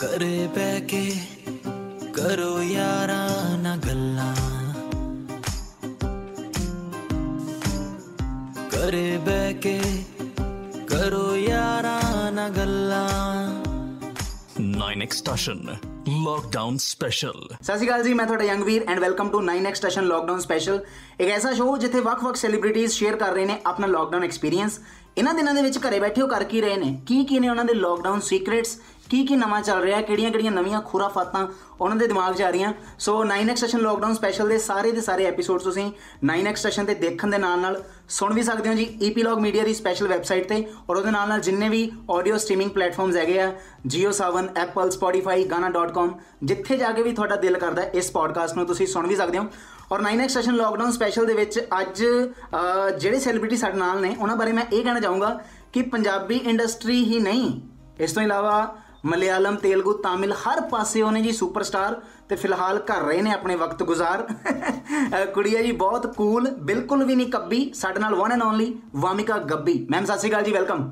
ਘਰੇ ਬਹਿ ਕੇ ਕਰੋ ਯਾਰਾਂ ਨਾ ਗੱਲਾਂ ਘਰੇ ਬਹਿ ਕੇ ਕਰੋ ਯਾਰਾਂ ਨਾ ਗੱਲਾਂ 9 Station Lockdown Special ਸਤਿ ਸ਼੍ਰੀ ਅਕਾਲ ਜੀ ਮੈਂ ਤੁਹਾਡਾ young Veer and welcome to 9 station lockdown special ਇੱਕ ਐਸਾ ਸ਼ੋਅ ਜਿੱਥੇ ਵੱਖ-ਵੱਖ ਸੈਲੀਬ੍ਰਿਟੀਜ਼ ਸ਼ੇਅਰ ਕਰ ਰਹੇ ਨੇ ਆਪਣਾ ਲੋਕਡਾਊਨ ਐਕਸਪੀਰੀਅੰਸ ਇਹਨਾਂ ਦਿਨਾਂ ਦੇ ਵਿੱਚ ਘਰੇ ਬੈਠੇ ਹੋ ਕਰ ਕੀ ਰਹੇ ਨੇ ਕੀ ਕੀ ਨੇ ਉਹਨਾਂ ਦੇ ਲੋਕਡਾਊਨ ਸੀਕ੍ਰੇਟਸ ਕੀ ਕੀ ਨਵਾਂ ਚੱਲ ਰਿਹਾ ਕਿਹੜੀਆਂ ਕਿਹੜੀਆਂ ਨਵੀਆਂ ਖੁਰਾਫਾਤਾਂ ਉਹਨਾਂ ਦੇ ਦਿਮਾਗ 'ਚ ਆ ਰਹੀਆਂ। ਸੋ 9 ਸਟੇਸ਼ਨ ਲੋਕਡਾਊਨ ਸਪੈਸ਼ਲ ਦੇ ਸਾਰੇ ਦੇ ਸਾਰੇ ਐਪੀਸੋਡ ਤੁਸੀਂ 9 ਸਟੇਸ਼ਨ ਤੇ ਦੇਖਣ ਦੇ ਨਾਲ ਨਾਲ ਸੁਣ ਵੀ ਸਕਦੇ ਹੋ ਜੀ ਈਪੀਲੌਗ ਮੀਡੀਆ ਦੀ ਸਪੈਸ਼ਲ ਵੈਬਸਾਈਟ ਤੇ ਔਰ ਉਹਦੇ ਨਾਲ ਨਾਲ ਜਿੰਨੇ ਵੀ ਆਡੀਓ ਸਟ੍ਰੀਮਿੰਗ ਪਲੇਟਫਾਰਮਸ ਹੈਗੇ ਆ Jio Saavn Apple Spotify Gaana.com ਜਿੱਥੇ ਜਾ ਕੇ ਵੀ ਤੁਹਾਡਾ ਦਿਲ ਕਰਦਾ ਹੈ, ਇਸ ਪੋਡਕਾਸਟ ਨੂੰ ਤੁਸੀਂ ਸੁਣ ਵੀ ਸਕਦੇ ਹੋ। ਔਰ 9 ਸਟੇਸ਼ਨ ਲੋਕਡਾਊਨ ਸਪੈਸ਼ਲ ਦੇ ਵਿੱਚ ਅੱਜ ਅਹ, ਜਿਹੜੇ ਸੈਲੀਬ੍ਰਿਟੀ ਸਾਡੇ ਨਾਲ ਨੇ ਉਹਨਾਂ ਬਾਰੇ ਮੈਂ ਇਹ ਕਹਿਣਾ ਚਾਹੂੰਗਾ ਕਿ ਪੰਜਾਬੀ ਇੰਡਸਟਰੀ ਹੀ ਨਹੀਂ ਇਸ ਤੋਂ ਇਲਾਵਾ ਮਲਿਆਲਮ ਤੇਲਗੂ ਤਾਮਿਲ ਹਰ ਪਾਸੇ ਉਹਨੇ ਜੀ ਸੁਪਰਸਟਾਰ ਤੇ ਫਿਲਹਾਲ ਕਰ ਰਹੇ ਨੇ ਆਪਣੇ ਵਕਤ ਗੁਜ਼ਾਰ। ਕੁੜੀਆ ਜੀ ਬਹੁਤ ਕੂਲ ਬਿਲਕੁਲ ਵੀ ਨਹੀਂ ਕੱਬੀ ਸਾਡੇ ਨਾਲ one and only Wamiqa Gabbi. Ma'am ਸਤਿ ਸ਼੍ਰੀ ਅਕਾਲ ਜੀ ਵੈਲਕਮ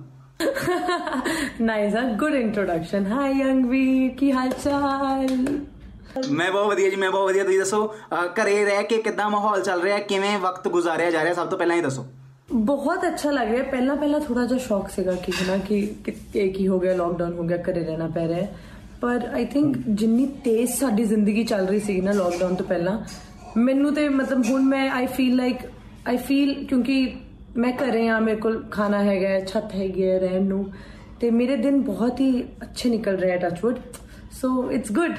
ਨਾਈਸ ਆ ਗੁੱਡ ਇੰਟਰੋਡਕਸ਼ਨ ਹਾਈ ਯੰਗ ਵੀ ਕੀ ਹਾਲ ਚਾਲ? ਮੈਂ ਬਹੁਤ ਵਧੀਆ ਜੀ ਮੈਂ ਬਹੁਤ ਵਧੀਆ ਤੁਸੀਂ ਦੱਸੋ? ਘਰੇ ਰਹਿ ਕੇ ਕਿੱਦਾਂ ਮਾਹੌਲ ਚੱਲ ਰਿਹਾ ਕਿਵੇਂ ਵਕਤ ਗੁਜ਼ਾਰਿਆ ਜਾ ਰਿਹਾ ਸਭ ਤੋਂ ਪਹਿਲਾਂ ਇਹ ਦੱਸੋ। ਬਹੁਤ ਅੱਛਾ ਲੱਗ ਰਿਹਾ। ਪਹਿਲਾਂ ਪਹਿਲਾਂ ਥੋੜਾ ਜਿਹਾ ਸ਼ੌਕ ਸੀਗਾ ਕਿ ਨਾ ਕਿ ਕਿਤੇ ਕੀ ਹੋ ਗਿਆ ਲਾਕਡਾਊਨ ਹੋ ਗਿਆ ਘਰੇ ਰਹਿਣਾ ਪੈ ਰਿਹਾ ਪਰ ਆਈ ਥਿੰਕ ਜਿੰਨੀ ਤੇਜ਼ ਸਾਡੀ ਜ਼ਿੰਦਗੀ ਚੱਲ ਰਹੀ ਸੀ ਨਾ ਲਾਕਡਾਊਨ ਤੋਂ ਪਹਿਲਾਂ ਮੈਨੂੰ ਤੇ ਮਤਲਬ ਹੁਣ ਮੈਂ I feel like I feel ਕਿਉਂਕਿ ਮੈਂ ਘਰੇ ਆ ਮੇਰੇ ਕੋਲ ਖਾਣਾ ਹੈਗਾ ਛੱਤ ਹੈਗੀ ਹੈ ਰਹਿਣ ਨੂੰ। ਤੇ ਮੇਰੇ ਦਿਨ ਬਹੁਤ ਹੀ ਅੱਛੇ ਨਿਕਲ ਰਹੇ ਆ ਟੱਚਵੁੱਡ ਸੋ ਇਟਸ ਗੁੱਡ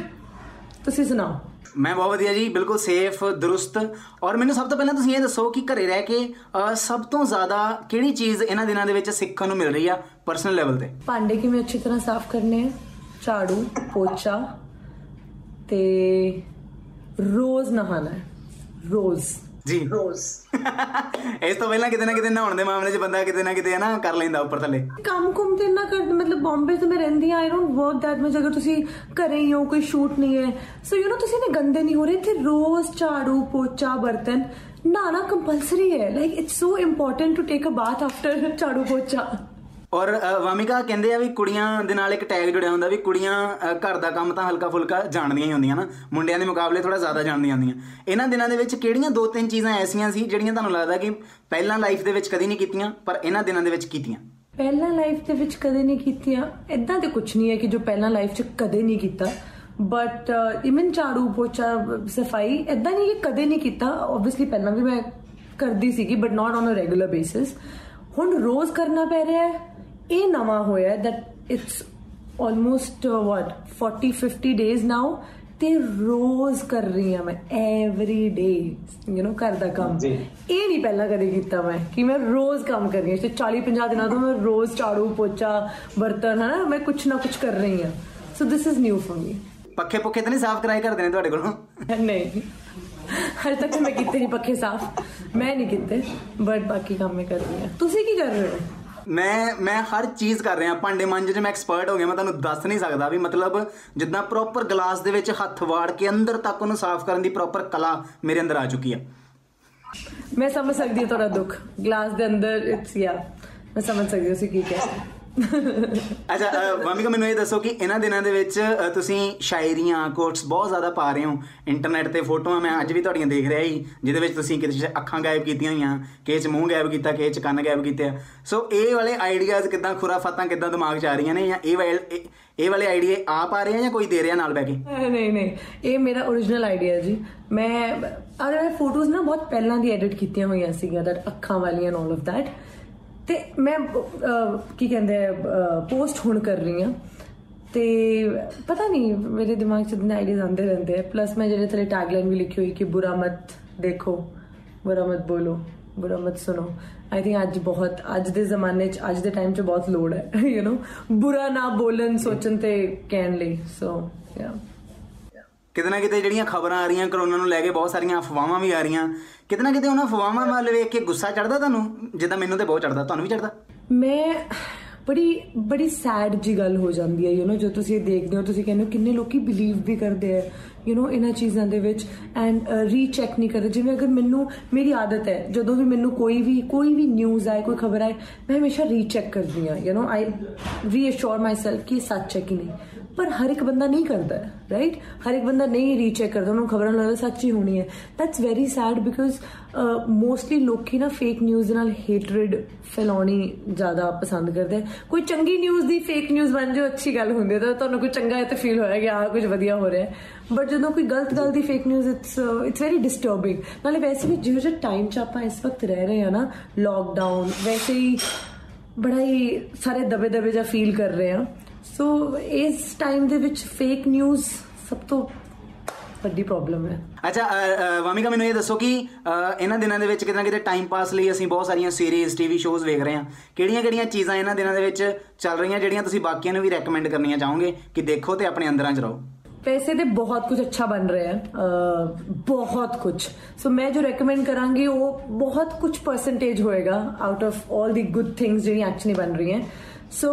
ਤੁਸੀਂ ਸੁਣਾਓ? ਮੈਂ ਬਹੁਤ ਵਧੀਆ ਜੀ ਬਿਲਕੁਲ ਸੇਫ ਦਰੁਸਤ। ਔਰ ਮੈਨੂੰ ਸਭ ਤੋਂ ਪਹਿਲਾਂ ਤੁਸੀਂ ਇਹ ਦੱਸੋ ਕਿ ਘਰੇ ਰਹਿ ਕੇ ਅਹ, ਸਭ ਤੋਂ ਜ਼ਿਆਦਾ ਕਿਹੜੀ ਚੀਜ਼ ਇਹਨਾਂ ਦਿਨਾਂ ਦੇ ਵਿੱਚ ਸਿੱਖਣ ਨੂੰ ਮਿਲ ਰਹੀ ਆ ਪਰਸਨਲ ਲੈਵਲ ਤੇ? ਭਾਂਡੇ ਕਿਵੇਂ ਅੱਛੀ ਤਰ੍ਹਾਂ ਸਾਫ਼ ਕਰਨੇ ਆ? ਝਾੜੂ ਪੋਚਾ ਤੇ ਰੋਜ਼ ਨਹਾਣਾ ਹੈ। ਰੋਜ਼। ਜੀ। ਰੋਜ਼ ਇਸ ਤੋਂ ਪਹਿਲਾਂ ਕਿਤੇ ਨਾ ਕਿਤੇ ਨਹਾਉਣ ਦੇ ਮਾਮਲੇ 'ਚ ਬੰਦਾ ਕਿਤੇ ਨਾ ਕਿਤੇ ਹੈ ਨਾ ਕਰ ਲੈਂਦਾ ਉੱਪਰ ਥੱਲੇ। ਕੰਮ ਕੁਮ ਤੇ ਨਾ ਕਰ ਮਤਲਬ ਬੰਬੇ ਤੇ ਮੈਂ ਰਹਿੰਦੀ ਆ I don't work that much ਅਗਰ ਤੁਸੀਂ ਘਰੇ ਹੀ ਹੋ ਕੋਈ ਸ਼ੂਟ ਨਹੀਂ ਹੈ। ਸੋ ਯੂ نو ਤੁਸੀਂ ਨੇ ਗੰਦੇ ਨਹੀਂ ਹੋ ਰਹੇ ਤੇ ਰੋਜ਼ ਝਾੜੂ ਪੋਚਾ ਬਰਤਨ ਨਹਾਣਾ ਕੰਪਲਸਰੀ ਹੈ। Like it's so important to take a bath after jhadu pocha. ਔਰ ਅ, ਵਾਮਿਕਾ ਕਹਿੰਦੇ ਆ ਵੀ ਕੁੜੀਆਂ ਦੇ ਨਾਲ ਇੱਕ ਟੈਗ ਜੁੜਿਆ ਹੁੰਦਾ ਵੀ ਕੁੜੀਆਂ ਅ, ਘਰ ਦਾ ਕੰਮ ਤਾਂ ਹਲਕਾ ਫੁਲਕਾ ਜਾਣਦੀਆਂ ਹੀ ਹੁੰਦੀਆਂ ਨਾ। ਮੁੰਡਿਆਂ ਦੇ ਮੁਕਾਬਲੇ ਥੋੜਾ ਜ਼ਿਆਦਾ ਜਾਣਦੀਆਂ ਹੁੰਦੀਆਂ। ਇਹਨਾਂ ਦਿਨਾਂ ਦੇ ਵਿੱਚ ਕਿਹੜੀਆਂ ਦੋ ਤਿੰਨ ਚੀਜ਼ਾਂ ਐਸੀਆਂ ਸੀ ਜਿਹੜੀਆਂ ਤੁਹਾਨੂੰ ਲੱਗਦਾ ਕਿ ਪਹਿਲਾਂ ਲਾਈਫ ਦੇ ਵਿੱਚ ਕਦੀ ਨਹੀਂ ਕੀਤੀਆਂ ਪਰ ਇਹਨਾਂ ਦਿਨਾਂ ਦੇ ਵਿੱਚ ਕੀਤੀਆਂ? ਪਹਿਲਾਂ ਲਾਈਫ ਦੇ ਵਿੱਚ ਕਦੇ ਨਹੀਂ ਕੀਤੀਆਂ। ਇਦਾਂ ਤੇ ਕੁਝ ਨਹੀਂ ਹੈ ਕਿ ਜੋ ਪਹਿਲਾਂ ਲਾਈਫ 'ਚ ਕਦੇ ਨਹੀਂ ਕੀਤਾ। ਬਟ ਇਵਨ ਝਾੜੂ ਪੋਚਾ ਸਫ਼ਾਈ ਇਦਾਂ ਨਹੀਂ ਕਿ ਕਦੇ ਨਹੀਂ ਕੀਤਾ। ਆਬਵੀਅਸਲੀ ਪਹਿਲਾਂ ਵੀ ਮੈਂ ਕਰਦੀ ਸੀਗੀ but not on a regular basis ਹੁਣ ਰੋਜ਼ ਕਰਨਾ ਪੈ ਰਿਹਾ ਹੈ। ਇਹ ਨਵਾਂ ਹੋਇਆ that it's almost what 40 50 days now ਤੇ ਰੋਜ਼ ਕਰ ਰਹੀ ਆ ਮੈਂ ਐਵਰੀ ਡੇ ਯੂ نو ਘਰ ਦਾ ਕੰਮ। ਇਹ ਨਹੀਂ ਪਹਿਲਾਂ ਕਦੇ ਕੀਤਾ ਮੈਂ ਕਿ ਮੈਂ ਰੋਜ਼ ਕੰਮ ਕਰ ਰਹੀ ਹਾਂ। ਤੇ 40 50 ਦਿਨਾਂ ਤੋਂ ਮੈਂ ਰੋਜ਼ ਝਾੜੂ ਪੋਚਾ ਬਰਤਨ ਹਨਾ ਮੈਂ ਕੁਛ ਨਾ ਕੁਛ ਕਰ ਰਹੀ ਹਾਂ। So this is new for me ਪੱਖੇ ਪੁੱਖੇ ਤਾਂ ਨਹੀਂ ਸਾਫ਼ ਕਰਾਏ ਕਰਦੇ ਨੇ ਤੁਹਾਡੇ ਕੋਲੋਂ? ਨਹੀਂ। ਹਰ ਤੱਕ ਮੈਂ ਕੀਤੇ ਨਹੀਂ ਪੱਖੇ ਸਾਫ਼। ਮੈਂ ਨਹੀਂ ਕੀਤੇ ਬਟ ਬਾਕੀ ਕੰਮ ਮੈਂ ਕਰਦੀ ਹਾਂ। ਤੁਸੀਂ ਕੀ ਕਰ ਰਹੇ ਹੋ? ਮੈਂ ਮੈਂ ਹਰ ਚੀਜ਼ ਕਰ ਰਿਹਾ, ਭਾਂਡੇ ਮਾਂਜੇ 'ਚ ਮੈਂ ਐਕਸਪਰਟ ਹੋ ਗਿਆ, ਮੈਂ ਤੁਹਾਨੂੰ ਦੱਸ ਨਹੀਂ ਸਕਦਾ ਵੀ ਮਤਲਬ ਜਿੱਦਾਂ ਪ੍ਰੋਪਰ ਗਲਾਸ ਦੇ ਵਿੱਚ ਹੱਥ ਵਾੜ ਕੇ ਅੰਦਰ ਤੱਕ ਉਹਨੂੰ ਸਾਫ਼ ਕਰਨ ਦੀ ਪ੍ਰੋਪਰ ਕਲਾ ਮੇਰੇ ਅੰਦਰ ਆ ਚੁੱਕੀ ਆ। ਮੈਂ ਸਮਝ ਸਕਦੀ ਹਾਂ ਤੁਹਾਡਾ ਦੁੱਖ। ਗਲਾਸ ਦੇ ਅੰਦਰ ਇਟਸ ਯਾ ਮੈਂ ਸਮਝ ਸਕਦੀ ਹਾਂ ਤੁਸੀਂ ਕੀ ਕਹਿ ਰਹੇ ਹੋ। ਅੱਛਾ ਅ, ਵਾਮਿਕਾ ਮੈਨੂੰ ਇਹ ਦੱਸੋ ਕਿ ਇਹਨਾਂ ਦਿਨਾਂ ਦੇ ਵਿੱਚ ਅ, ਤੁਸੀਂ ਸ਼ਾਇਰੀਆਂ ਕੋਟਸ ਬਹੁਤ ਜ਼ਿਆਦਾ ਪਾ ਰਹੇ ਹੋ। ਇੰਟਰਨੈਟ ਤੇ ਫੋਟੋਆਂ ਮੈਂ ਅੱਜ ਵੀ ਤੁਹਾਡੀਆਂ ਦੇਖ ਰਿਹਾ ਸੀ ਜਿਹਦੇ ਵਿੱਚ ਤੁਸੀਂ ਕਿਸੇ 'ਚ ਅੱਖਾਂ ਗਾਇਬ ਕੀਤੀਆਂ ਹੋਈਆਂ ਕਿਸੇ 'ਚ ਮੂੰਹ ਗਾਇਬ ਕੀਤਾ ਕਿਸੇ 'ਚ ਕੰਨ ਗਾਇਬ ਕੀਤੇ ਆ। ਸੋ ਇਹ ਵਾਲੇ ਆਈਡੀਆਜ਼ ਕਿਦਾਂ ਖੁਰਾਫਾਤਾਂ ਕਿਦਾਂ ਦਿਮਾਗ 'ਚ ਆ ਰਹੀਆਂ ਨੇ ਜਾਂ ਇਹ ਵਾਲੇ ਇਹ- ਇਹ ਵਾਲੇ ਆਈਡੀਆ ਆਪ ਆ ਰਹੇ ਆ ਜਾਂ ਕੋਈ ਦੇ ਰਿਹਾ ਨਾਲ ਬੈ ਕੇ? ਨਹੀਂ ਨਹੀਂ ਇਹ ਮੇਰਾ origignal ਆਈਡੀਆ ਹੈ ਜੀ। ਮੈਂ ਅਰੇ ਮੈਂ ਫੋਟੋਜ਼ ਨਾ ਬਹੁਤ ਪਹਿਲਾਂ ਦੀ ਐਡਿਟ ਕੀਤੀਆਂ ਹੋਈਆਂ ਸੀਗੀਆਂ ਦੈਟ ਅੱਖਾਂ ਵਾਲੀਆਂ ਆਲ ਆਫ ਦੈਟ ਤੇ ਮੈਂ ਅਹ, ਕੀ ਕਹਿੰਦੇ ਪੋਸਟ ਹੁਣ ਕਰ ਰਹੀ ਹਾਂ। ਤੇ ਪਤਾ ਨਹੀਂ ਮੇਰੇ ਦਿਮਾਗ 'ਚ ਦਿਨ ਆਈਡੀਆਜ਼ ਆਉਂਦੇ ਰਹਿੰਦੇ ਆ। ਪਲੱਸ ਮੈਂ ਜਿਹੜੇ ਥਲੇ ਟੈਗਲਾਈਨ ਵੀ ਲਿਖੀ ਹੋਈ ਕਿ ਬੁਰਾ ਮਤ ਦੇਖੋ ਬੁਰਾ ਮਤ ਬੋਲੋ ਬੁਰਾ ਮਤ ਸੁਣੋ। ਆਈ ਥਿੰਕ ਅੱਜ ਬਹੁਤ ਅੱਜ ਦੇ ਜ਼ਮਾਨੇ 'ਚ ਅੱਜ ਦੇ ਟਾਈਮ 'ਚ ਬਹੁਤ ਲੋੜ ਹੈ ਯੂ نو ਬੁਰਾ ਨਾ ਬੋਲਣ ਸੋਚਣ ਤੇ ਕਹਿਣ ਲਈ ਸੋ ਯਾ ਕਿਤੇ ਨਾ ਕਿਤੇ ਜਿਹੜੀਆਂ ਖਬਰਾਂ ਆ ਰਹੀਆਂ ਕਰੋਨਾ ਨੂੰ ਲੈ ਕੇ ਬਹੁਤ ਸਾਰੀਆਂ ਅਫਵਾਹਾਂ ਵੀ ਆ ਰਹੀਆਂ ਕਿਤੇ ਨਾ ਕਿਤੇ ਉਹਨਾਂ ਅਫਵਾਹਾਂ ਵੱਲ ਵੇਖ ਕੇ ਗੁੱਸਾ ਚੜਦਾ ਤੁਹਾਨੂੰ ਜਿੱਦਾਂ ਮੈਨੂੰ ਤੇ ਬਹੁਤ ਚੜਦਾ ਤੁਹਾਨੂੰ ਵੀ ਚੜਦਾ ਮੈਂ ਬੜੀ ਬੜੀ ਸੈਡ ਜੀ ਗੱਲ ਹੋ ਜਾਂਦੀ ਹੈ ਯੂ نو ਜੋ ਤੁਸੀਂ ਇਹ ਦੇਖਦੇ ਹੋ ਤੁਸੀਂ ਕਹਿੰਦੇ ਹੋ ਕਿੰਨੇ ਲੋਕੀ ਬਿਲੀਵ ਵੀ ਕਰਦੇ ਆ ਯੂ نو ਇਹਨਾਂ ਚੀਜ਼ਾਂ ਦੇ ਵਿੱਚ ਐਂਡ ਰੀਚੈਕ ਨਹੀਂ ਕਰਦੇ ਜਿਵੇਂ ਅਗਰ ਮੈਨੂੰ ਮੇਰੀ ਆਦਤ ਹੈ ਜਦੋਂ ਵੀ ਮੈਨੂੰ ਕੋਈ ਵੀ ਕੋਈ ਵੀ ਨਿਊਜ਼ ਆਏ ਕੋਈ ਖਬਰ ਆਏ ਮੈਂ ਹਮੇਸ਼ਾ ਰੀਚੈਕ ਕਰਦੀ ਹਾਂ ਯੂ نو ਆਈ ਰੀਅਸ਼ੋਰ ਮਾਈਸੈਲਫ ਕਿ ਇਹ ਸੱਚ ਹੈ ਕਿ ਨਹੀਂ ਪਰ ਹਰ ਇੱਕ ਬੰਦਾ ਨਹੀਂ ਕਰਦਾ ਰਾਈਟ ਹਰ ਇੱਕ ਬੰਦਾ ਨਹੀਂ ਰੀਚੈਕ ਕਰਦਾ, ਉਹਨੂੰ ਖਬਰਾਂ ਲੱਗਦਾ ਸੱਚ ਹੀ ਹੋਣੀ ਹੈ। That's very sad because mostly ਲੋਕੀ ਨਾ ਫੇਕ ਨਿਊਜ਼ ਨਾਲ ਹੇਟਰਡ ਫੈਲਾਉਣੀ ਜ਼ਿਆਦਾ ਪਸੰਦ ਕਰਦੇ ਆ ਕੋਈ ਚੰਗੀ ਨਿਊਜ਼ ਦੀ ਫੇਕ ਨਿਊਜ਼ ਬਣ ਜਾਓ, ਅੱਛੀ ਗੱਲ ਹੁੰਦੀ ਹੈ ਤਾਂ ਤੁਹਾਨੂੰ ਕੋਈ ਚੰਗਾ ਤੇ ਫੀਲ ਹੋਇਆ ਕਿ ਆ ਕੁਝ ਵਧੀਆ ਹੋ ਰਿਹਾ ਹੈ। ਬਟ ਜਦੋਂ ਕੋਈ ਗਲਤ ਗੱਲ ਦੀ fake news it's it's very disturbing ਨਾਲੇ ਵੈਸੇ ਵੀ ਜਿਹੋ ਜਿਹਾ ਟਾਈਮ ਚ ਆਪਾਂ ਇਸ ਵਕਤ ਰਹਿ ਰਹੇ ਆ ਨਾ ਲੋਕਡਾਊਨ ਵੈਸੇ ਹੀ ਬੜਾ ਹੀ ਸਾਰੇ ਦਬੇ ਦਬੇ ਜਿਹਾ ਫੀਲ ਕਰ ਰਹੇ ਆ ਸੋ ਇਸ ਟਾਈਮ ਦੇ ਵਿੱਚ ਫੇਕ ਨਿਊਜ਼ ਸਭ ਤੋਂ ਵੱਡੀ ਪ੍ਰੋਬਲਮ ਹੈ। ਅੱਛਾ ਵਾਮਿਕਾ ਮੈਨੂੰ ਇਹ ਦੱਸੋ ਕਿ ਇਹਨਾਂ ਦਿਨਾਂ ਦੇ ਵਿੱਚ ਕਿਤੇ ਨਾ ਕਿਤੇ ਟਾਈਮ ਪਾਸ ਲਈ ਅਸੀਂ ਬਹੁਤ ਸਾਰੀਆਂ ਸੀਰੀਜ਼ ਟੀਵੀ ਸ਼ੋਜ਼ ਵੇਖ ਰਹੇ ਹਾਂ। ਕਿਹੜੀਆਂ-ਕਿਹੜੀਆਂ ਚੀਜ਼ਾਂ ਇਹਨਾਂ ਦਿਨਾਂ ਦੇ ਵਿੱਚ ਚੱਲ ਰਹੀਆਂ ਜਿਹੜੀਆਂ ਤੁਸੀਂ ਬਾਕੀਆਂ ਨੂੰ ਵੀ ਰეკਮੈਂਡ ਕਰਨੀਆਂ ਚਾਹੋਗੇ ਕਿ ਦੇਖੋ ਤੇ ਆਪਣੇ ਅੰਦਰਾਂ 'ਚ ਰਹੋ? ਵੈਸੇ ਤੇ ਬਹੁਤ ਕੁਝ ਅੱਛਾ ਬਣ ਰਿਹਾ ਹੈ। ਬਹੁਤ ਕੁਝ। ਸੋ ਮੈਂ ਜੋ ਰეკਮੈਂਡ ਕਰਾਂਗੀ ਉਹ ਬਹੁਤ ਕੁਝ ਪਰਸੈਂਟੇਜ ਹੋਏਗਾ out of 올 the good things ਜਿਹੜੀਆਂ ਐਕਚੁਅਲੀ ਬਣ ਰਹੀਆਂ। ਸੋ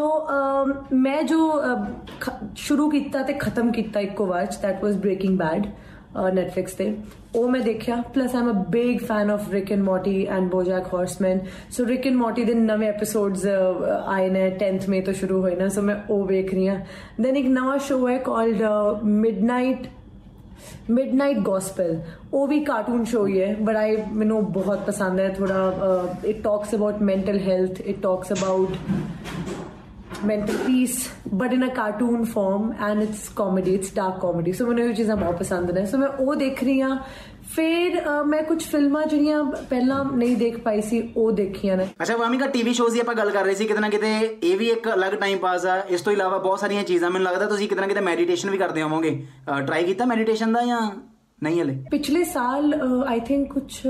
ਮੈਂ ਜੋ ਅ, ਖ- ਸ਼ੁਰੂ ਕੀਤਾ ਤੇ ਖਤਮ ਕੀਤਾ ਇੱਕੋ ਵਾਰ ਚ that was Breaking Bad Netflix ਤੇ ਉਹ ਮੈਂ ਦੇਖਿਆ plus I'm a big fan of Rick and Morty and BoJack Horseman so Rick and Morty ਦੇ ਨਵੇਂ ਐਪੀਸੋਡਸ ਆਏ ਨੇ 10th ਮਈ ਤੋਂ ਸ਼ੁਰੂ ਹੋਏ ਨਾ ਸੋ ਮੈਂ ਉਹ ਵੇਖ ਰਹੀ ਹਾਂ ਦੈਨ ਇੱਕ ਨਵਾਂ ਸ਼ੋਅ ਹੈ ਕਾਲਡ ਮਿਡਨਾਈਟ ਮਿਡਨਾਈਟ ਗੋਸਪਲ ਉਹ ਵੀ ਕਾਰਟੂਨ ਸ਼ੋ ਹੀ ਹੈ ਬਟ ਆਈ ਮੈਨੂੰ ਬਹੁਤ ਪਸੰਦ ਹੈ ਥੋੜਾ it talks about mental health it talks about mental peace but in a cartoon form and it's comedy it's dark comedy. So ਮੈਨੂੰ ਇਹ ਚੀਜ਼ਾਂ ਬਹੁਤ ਪਸੰਦ ਨੇ ਸੋ ਮੈਂ ਉਹ ਦੇਖ ਰਹੀ ਹਾਂ ਫਿਰ ਮੈਂ ਕੁਝ ਫਿਲਮਾਂ ਜਿਹੜੀਆਂ ਪਹਿਲਾਂ ਨਹੀਂ ਦੇਖ ਪਾਈ ਸੀ ਉਹ ਦੇਖੀਆਂ ਨੇ ਅੱਛਾ ਵਾਮਿਕਾ ਟੀਵੀ ਸ਼ੋਜ਼ ਦੀ ਆਪਾਂ ਗੱਲ ਕਰ ਰਹੇ ਸੀ ਕਿਤੇ ਨਾ ਕਿਤੇ ਇਹ ਵੀ ਇੱਕ ਅਲੱਗ ਟਾਈਮ ਪਾਸ ਆ ਇਸ ਤੋਂ ਇਲਾਵਾ ਬਹੁਤ ਸਾਰੀਆਂ ਚੀਜ਼ਾਂ ਮੈਨੂੰ ਲੱਗਦਾ ਤੁਸੀਂ ਕਿਤੇ ਨਾ ਕਿਤੇ ਮੈਡੀਟੇਸ਼ਨ ਵੀ ਕਰਦੇ ਹੋਵੋਗੇ ਟਰਾਈ ਕੀਤਾ ਮੈਡੀਟੇਸ਼ਨ ਦਾ ਜਾਂ ਨਹੀਂ ਹਲੇ ਪਿਛਲੇ ਸਾਲ ਆਈ ਥਿੰਕ ਕੁਝ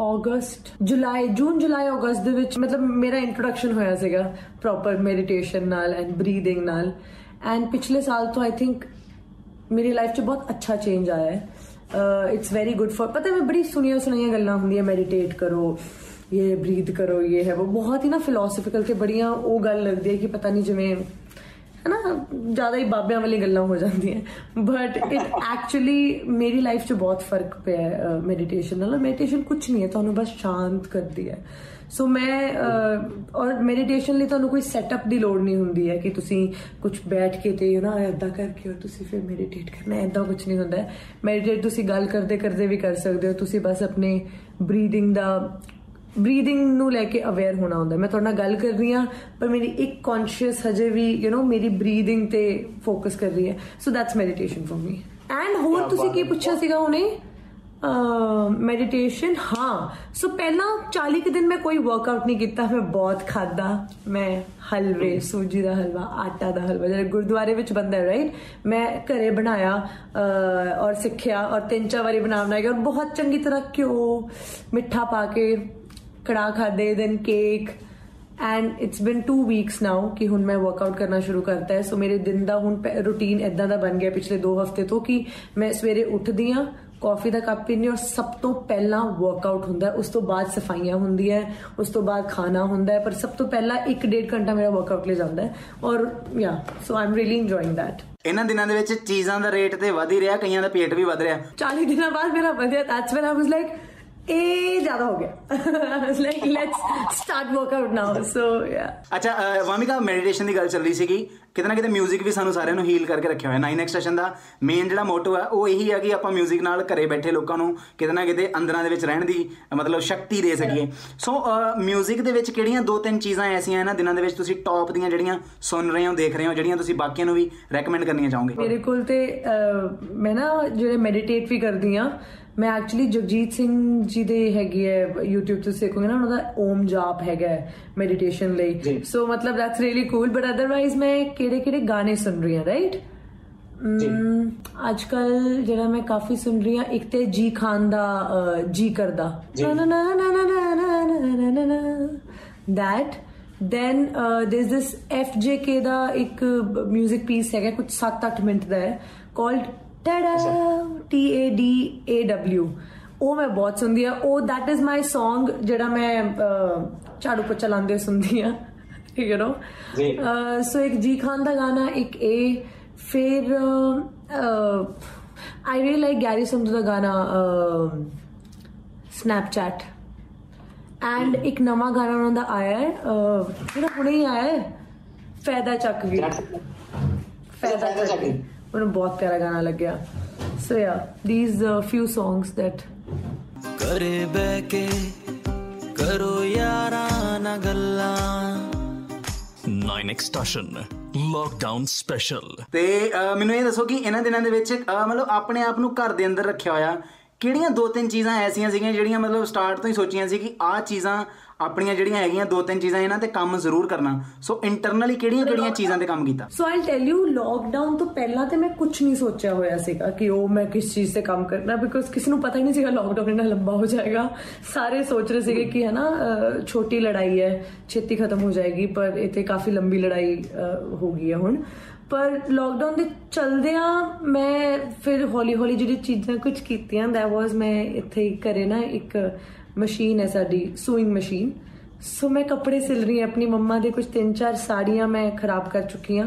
ਅਗਸਤ ਜੁਲਾਈ ਜੂਨ ਜੁਲਾਈ ਅਗਸਤ ਦੇ ਵਿੱਚ ਮਤਲਬ ਮੇਰਾ ਇੰਟਰੋਡਕਸ਼ਨ ਹੋਇਆ ਸੀਗਾ ਪ੍ਰੋਪਰ ਮੈਡੀਟੇਸ਼ਨ ਨਾਲ ਐਂਡ ਬਰੀਥਿੰਗ ਨਾਲ ਐਂਡ ਪਿਛਲੇ ਸਾਲ ਤੋਂ ਆਈ ਥਿੰਕ ਮੇਰੀ ਲਾਈਫ 'ਚ ਬਹੁਤ ਅੱਛਾ ਚੇਂਜ ਆਇਆ ਹੈ। ਇਟਸ ਵੈਰੀ ਗੁੱਡ ਫॉर ਪਤਾ ਹੈ ਮੈਂ ਬੜੀ ਸੁਣੀਆਂ ਸੁਣਾਈਆਂ ਗੱਲਾਂ ਹੁੰਦੀਆਂ ਮੈਡੀਟੇਟ ਕਰੋ ਇਹ ਬਰੀਥ ਕਰੋ ਇਹ ਹੈ। ਉਹ ਬਹੁਤ ਹੀ ਨਾ ਫਿਲਾਸਫੀਕਲ ਤੇ ਬੜੀਆਂ ਉਹ ਗੱਲ ਲੱਗਦੀ ਹੈ ਕਿ ਪਤਾ ਨਹੀਂ ਜਿਵੇਂ ਹਨਾ ਜ਼ਿਆਦਾ ਹੀ ਬਾਬਿਆਂ ਵਾਲੀ ਗੱਲਾਂ ਹੋ ਜਾਂਦੀਆਂ। ਬਟ ਇਟ ਐਕਚੁਅਲੀ ਮੇਰੀ ਲਾਈਫ 'ਚ ਬਹੁਤ ਫ਼ਰਕ ਪਿਆ ਹੈ ਮੈਡੀਟੇਸ਼ਨ ਨਾਲ। ਮੈਡੀਟੇਸ਼ਨ ਕੁਝ ਨਹੀਂ ਹੈ ਤੁਹਾਨੂੰ ਬਸ ਸ਼ਾਂਤ ਕਰਦੀ ਹੈ। ਸੋ ਮੈਂ ਅਹ, ਔਰ ਮੈਡੀਟੇਸ਼ਨ ਲਈ ਤੁਹਾਨੂੰ ਕੋਈ ਸੈਟਅਪ ਦੀ ਲੋੜ ਨਹੀਂ ਹੁੰਦੀ ਹੈ ਕਿ ਤੁਸੀਂ ਕੁਝ ਬੈਠ ਕੇ ਤੇ ਨਾ ਏਦਾਂ ਕਰਕੇ ਔਰ ਤੁਸੀਂ ਫਿਰ ਮੈਡੀਟੇਟ ਕਰਨਾ ਏਦਾਂ ਕੁਝ ਨਹੀਂ ਹੁੰਦਾ ਮੈਡੀਟੇਟ ਤੁਸੀਂ ਗੱਲ ਕਰਦੇ ਕਰਦੇ ਵੀ ਕਰ ਸਕਦੇ ਹੋ। ਤੁਸੀਂ ਬਸ ਆਪਣੇ ਬਰੀਥਿੰਗ ਦਾ ਬਰੀਦਿੰਗ ਨੂੰ ਲੈ ਕੇ ਅਵੇਅਰ ਹੋਣਾ ਹੁੰਦਾ। ਮੈਂ ਤੁਹਾਡੇ ਨਾਲ ਗੱਲ ਕਰ ਰਹੀ ਹਾਂ ਪਰ ਮੇਰੀ ਇੱਕ ਕੌਨਸ਼ੀਅਸ ਹਜੇ ਵੀ ਯੂ نو ਮੇਰੀ ਬਰੀਦਿੰਗ ਤੇ ਫੋਕਸ ਕਰ ਰਹੀ ਹੈ। So that's meditation for me and ਹੋਰ ਤੁਸੀਂ ਕੀ ਪੁੱਛਿਆ ਸੀਗਾ ਉਹਨੇ ਮੈਡੀਟੇਸ਼ਨ ਹਾਂ। ਸੋ ਪਹਿਲਾਂ 40 ਕਿ ਦਿਨ ਮੈਂ ਕੋਈ ਵਰਕਆਊਟ ਨਹੀਂ ਕੀਤਾ ਮੈਂ ਬਹੁਤ ਖਾਦਾ ਮੈਂ ਹਲਵੇ ਸੂਜੀ ਦਾ ਹਲਵਾ ਆਟਾ ਦਾ ਹਲਵਾ ਜਿਹੜਾ ਗੁਰਦੁਆਰੇ ਵਿੱਚ ਬੰਦਾ ਹੈ ਰਾਈਟ ਮੈਂ ਘਰੇ ਬਣਾਇਆ ਔਰ ਸਿੱਖਿਆ ਔਰ ਤਿੰਨ ਚਾਰ ਵਾਰੀ ਬਣਾ ਬਣਾਇਆ ਔਰ ਬਹੁਤ ਚੰਗੀ ਤਰ੍ਹਾਂ ਘਿਓ ਮਿੱਠਾ ਪਾ ਕੇ ਕੜਾ ਖਾਦੇ ਦੈਨ ਕੇਕ ਐਂਡ ਇਟਸ ਬਿਨ 2 ਵੀਕਸ ਨਾਓ ਕਿ ਹੁਣ ਮੈਂ ਵਰਕਆਊਟ ਕਰਨਾ ਸ਼ੁਰੂ ਕਰਤਾ ਹੈ। ਸੋ ਮੇਰੇ ਦਿਨ ਦਾ ਹੁਣ ਰੂਟੀਨ ਇਦਾਂ ਦਾ ਬਣ ਗਿਆ ਪਿਛਲੇ 2 ਹਫ਼ਤੇ ਤੋਂ ਕਿ ਮੈਂ ਸਵੇਰੇ ਉੱਠਦੀ ਆ ਕਾਫੀ ਦਾ ਕੱਪ ਹਾਂ ਔਰ ਸਭ ਤੋਂ ਪਹਿਲਾਂ ਵਰਕਆਊਟ ਹੁੰਦਾ ਉਸ ਤੋਂ ਬਾਅਦ ਸਫਾਈਆਂ ਹੁੰਦੀਆਂ ਹੈ, ਉਸ ਤੋਂ ਬਾਅਦ ਖਾਣਾ ਹੁੰਦਾ ਹੈ ਪਰ ਸਭ ਤੋਂ ਪਹਿਲਾਂ 1.5 ਘੰਟਾ ਮੇਰਾ ਵਰਕਆਊਟ ਲਈ ਜਾਂਦਾ ਹੈ। ਔਰ ਯਾ so I am really enjoying that ਇਹਨਾਂ ਦਿਨਾਂ ਦੇ ਵਿੱਚ ਚੀਜ਼ਾਂ ਦਾ ਰੇਟ ਤੇ ਵਧ ਹੀ ਰਿਹਾ ਕਈਆਂ ਦਾ ਪੇਟ ਵੀ ਵਧ ਰਿਹਾ। 40 ਦਿਨਾਂ ਬਾਅਦ ਮੇਰਾ ਵਧਿਆ that's when I was like ਇਹ ਜ਼ਿਆਦਾ ਹੋ ਗਿਆ like let's start workout now so ya ਅੱਛਾ ਵਾਮਿਕਾ ਮੈਡੀਟੇਸ਼ਨ ਦੀ ਗੱਲ ਚੱਲ ਰਹੀ ਸੀਗੀ ਕਿਤੇ ਨਾ ਕਿਤੇ 뮤직 ਵੀ ਸਾਨੂੰ ਸਾਰਿਆਂ ਨੂੰ ਹੀਲ ਕਰਕੇ ਰੱਖਿਆ ਹੋਇਆ 9x ਸੈਸ਼ਨ ਦਾ ਮੇਨ ਜਿਹੜਾ ਮੋਟੋ ਹੈ ਉਹ ਇਹੀ ਹੈ ਕਿ ਆਪਾਂ 뮤직 ਨਾਲ ਘਰੇ ਬੈਠੇ ਲੋਕਾਂ ਨੂੰ ਕਿਤੇ ਨਾ ਕਿਤੇ ਅੰਦਰਾਂ ਦੇ ਵਿੱਚ ਰਹਿਣ ਦੀ ਮਤਲਬ ਸ਼ਕਤੀ ਦੇ ਸਕੀਏ ਸੋ 뮤직 ਦੇ ਵਿੱਚ ਕਿਹੜੀਆਂ ਦੋ ਤਿੰਨ ਚੀਜ਼ਾਂ ਐਸੀਆਂ ਇਹਨਾਂ ਦਿਨਾਂ ਦੇ ਵਿੱਚ ਤੁਸੀਂ ਟੌਪ ਦੀਆਂ ਜਿਹੜੀਆਂ ਸੁਣ ਰਹੇ ਹੋ ਦੇਖ ਰਹੇ ਹੋ ਜਿਹੜੀਆਂ ਤੁਸੀਂ ਬਾਕੀਆਂ ਨੂੰ ਵੀ ਰეკਮੈਂਡ ਕਰਨੀਆਂ ਚਾਹੋਗੇ ਮੇਰੇ ਕੋਲ ਤੇ ਮੈਂ ਨਾ ਜਿਹੜੇ ਮੈਡੀਟੇਟ ਵੀ ਕਰਦੀ ਆ ਮੈਂ ਐਕਚੁਅਲੀ ਜਗਜੀਤ ਸਿੰਘ ਜੀ ਦੇ ਹੈਗੀ ਹੈ YouTube ਤੇ ਸਿੱਖੋਗੇ ਨਾ ਉਹਨਾਂ ਦਾ ਓਮ ਜਾਪ ਹੈਗਾ ਮੈਡੀਟੇਸ਼ਨ ਲਈ ਸੋ ਮਤਲਬ that's really cool but otherwise ਮੈਂ ਕਿਹੜੇ ਕਿਹੜੇ ਗਾਣੇ ਸੁਣ ਰਹੀ ਹਾਂ ਰਾਈਟ ਅੱਜ ਕੱਲ ਜਿਹੜਾ ਮੈਂ ਕਾਫੀ ਸੁਣ ਰਹੀ ਹਾਂ ਇੱਕ ਤੇ ਜੀ ਖਾਨ ਦਾ ਜੀ ਕਰਦਾ ਨਾ ਨਾ ਨਾ ਨਾ ਨਾ ਨਾ ਨਾ ਨਾ ਨਾ ਨਾ that then uh, there's this FJK ਦਾ ਇੱਕ 뮤직 ਪੀਸ ਹੈਗਾ ਕੁਝ 7-8 ਮਿੰਟ ਦਾ ਹੈ called ਟੜਾ T A D A W ਉਹ ਮੈਂ ਬਹੁਤ ਸੁਣਦੀ ਆ ਉਹ that is my song ਜਿਹੜਾ ਮੈਂ ਅਹ, ਝਾੜੂ ਪੋਚਾ ਲਾਉਂਦੇ ਸੁਣਦੀ ਆ ਯੂ نو ਸੋ ਇੱਕ ਜੀ ਖਾਨ ਦਾ ਗਾਣਾ ਇੱਕ ਇਹ ਫਿਰ I really like Garry Sandhu ਦਾ ਗਾਣਾ ਸਨੈਪਚੈਟ ਐਂਡ ਇੱਕ ਨਵਾਂ ਗਾਣਾ ਉਹਨਾਂ ਦਾ ਆਇਆ ਹੈ ਅਹ, ਜਿਹੜਾ ਹੁਣੇ ਹੀ ਆਇਆ ਹੈ ਫਾਇਦਾ ਚੱਕ ਗਈ ਫਾਇਦਾ ਫਾਇਦਾ ਛੱਡੀ ਮੈਨੂੰ ਬਹੁਤ ਪਿਆਰਾ ਗਾਣਾ ਲੱਗਿਆ ਸੋ ਯਾ ਥੀਸ ਫਿਊ ਸੌਂਗਸ ਦੈਟ ਘਰੇ ਬਹਿ ਕੇ ਕਰੋ ਯਾਰਾਂ ਨਾਲ ਗੱਲਾਂ 9x Station Lockdown Special. ਤੇ ਮੈਨੂੰ ਇਹ ਦੱਸੋ ਕਿ ਇਹਨਾਂ ਦਿਨਾਂ ਦੇ ਵਿੱਚ ਮਤਲਬ ਆਪਣੇ ਆਪ ਨੂੰ ਘਰ ਦੇ ਅੰਦਰ ਰੱਖਿਆ ਹੋਇਆ ਕਿਹੜੀਆਂ ਦੋ ਤਿੰਨ ਚੀਜ਼ਾਂ ਐਸੀਆਂ ਸੀਗੀਆਂ ਜਿਹੜੀਆਂ ਮਤਲਬ ਸਟਾਰਟ ਤੋਂ ਹੀ ਸੋਚੀਆਂ ਸੀ ਕਿ ਆਹ ਚੀਜ਼ਾਂ ਆਪਣੀਆਂ ਜਿਹੜੀਆਂ ਹੈਗੀਆਂ ਦੋ ਤਿੰਨ ਚੀਜ਼ਾਂ ਇਹਨਾਂ ਤੇ ਕੰਮ ਜ਼ਰੂਰ ਕਰਨਾ। ਸੋ ਇੰਟਰਨਲੀ ਕਿਹੜੀਆਂ ਕਿਹੜੀਆਂ ਚੀਜ਼ਾਂ ਤੇ ਕੰਮ ਕੀਤਾ? So I tell you lockdown ਤੋਂ ਪਹਿਲਾਂ ਤੇ ਮੈਂ ਕੁਝ ਨਹੀਂ ਸੋਚਿਆ ਹੋਇਆ ਸੀਗਾ ਕਿ ਉਹ ਮੈਂ ਕਿਸ ਚੀਜ਼ ਤੇ ਕੰਮ ਕਰਨਾ ਬਿਕੋਜ਼ ਕਿਸੇ ਨੂੰ ਪਤਾ ਹੀ ਨਹੀਂ ਸੀਗਾ ਲੋਕਡਾਊਨ ਇੰਨਾ ਲੰਬਾ ਹੋ ਜਾਏਗਾ। ਸਾਰੇ ਸੋਚ ਰਹੇ ਸੀਗੇ ਕਿ ਹੈ ਨਾ ਛੋਟੀ ਲੜਾਈ ਹੈ ਛੇਤੀ ਖਤਮ ਹੋ ਜਾਏਗੀ ਪਰ ਇੱਥੇ ਕਾਫੀ ਲੰਬੀ ਲੜਾਈ ਹੋ ਗਈ ਹੈ ਹੁਣ। ਪਰ ਲੋਕਡਾਊਨ ਦੇ ਚਲਦਿਆਂ ਮੈਂ ਫਿਰ ਹੌਲੀ ਹੌਲੀ ਜਿਹੜੀ ਚੀਜ਼ਾਂ ਕੁਝ ਕੀਤੀਆਂ ਦੈਟ ਵਾਸ ਮੈਂ ਇੱਥੇ ਹੀ ਘਰੇ ਨਾ ਇੱਕ ਮਸ਼ੀਨ ਹੈ ਸਾਡੀ ਸੂਇੰਗ ਮਸ਼ੀਨ ਸੋ ਮੈਂ ਕੱਪੜੇ ਸਿਲ ਰਹੀ ਹਾਂ, ਆਪਣੀ ਮੰਮਾ ਦੇ ਕੁਝ ਤਿੰਨ ਚਾਰ ਸਾੜੀਆਂ ਮੈਂ ਖਰਾਬ ਕਰ ਚੁੱਕੀ ਹਾਂ।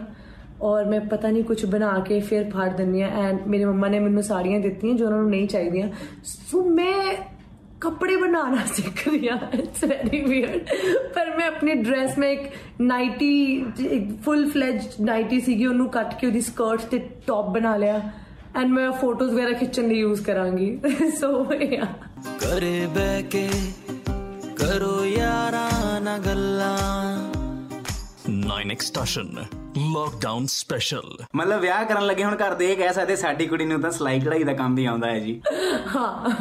ਔਰ ਮੈਂ ਪਤਾ ਨਹੀਂ ਕੁਝ ਬਣਾ ਕੇ ਫਿਰ ਫਾੜ ਦਿੰਦੀ ਹਾਂ। ਐਂਡ ਮੇਰੇ ਮੰਮਾ ਨੇ ਮੈਨੂੰ ਸਾੜੀਆਂ ਦਿੱਤੀਆਂ ਜੋ ਉਹਨਾਂ ਨੂੰ ਨਹੀਂ ਚਾਹੀਦੀਆਂ। ਸੋ ਮੈਂ ਕੱਪੜੇ ਬਣਾਉਣਾ ਸਿੱਖ ਰਹੀ ਹਾਂ। ਇਟਸ ਵੈਰੀ ਵੀਅਰਡ ਪਰ ਮੈਂ ਆਪਣੀ ਡਰੈਸ ਮੈਂ ਇੱਕ ਨਾਈਟੀ ਇੱਕ ਫੁੱਲ ਫਲੈਜਡ ਨਾਈਟੀ ਸੀਗੀ। ਉਹਨੂੰ ਕੱਟ ਕੇ ਉਹਦੀ ਸਕਰਟ ਤੇ ਟੌਪ ਬਣਾ ਲਿਆ। ਐਂਡ ਮੈਂ ਫੋਟੋਜ਼ ਵਗੈਰਾ ਖਿੱਚਣ ਲਈ ਯੂਜ਼ ਕਰਾਂਗੀ ਸੋ ਯਾ ਘਰੇ ਬਹਿ ਕੇ ਕਰੋ ਯਾਰਾਂ ਨਾਲ ਗੱਲਾਂ 9x Station Lockdown Special. ਮਤਲਬ ਵਿਆਹ ਕਰਨ ਲੱਗੇ ਹੁਣ ਘਰ ਦੇ ਇਹ ਕਹਿ ਸਕਦੇ ਸਾਡੀ ਕੁੜੀ ਨੂੰ ਤਾਂ ਸਿਲਾਈ ਕਢਾਈ ਦਾ ਕੰਮ ਵੀ ਆਉਂਦਾ ਹੈ ਜੀ ਹਾਂ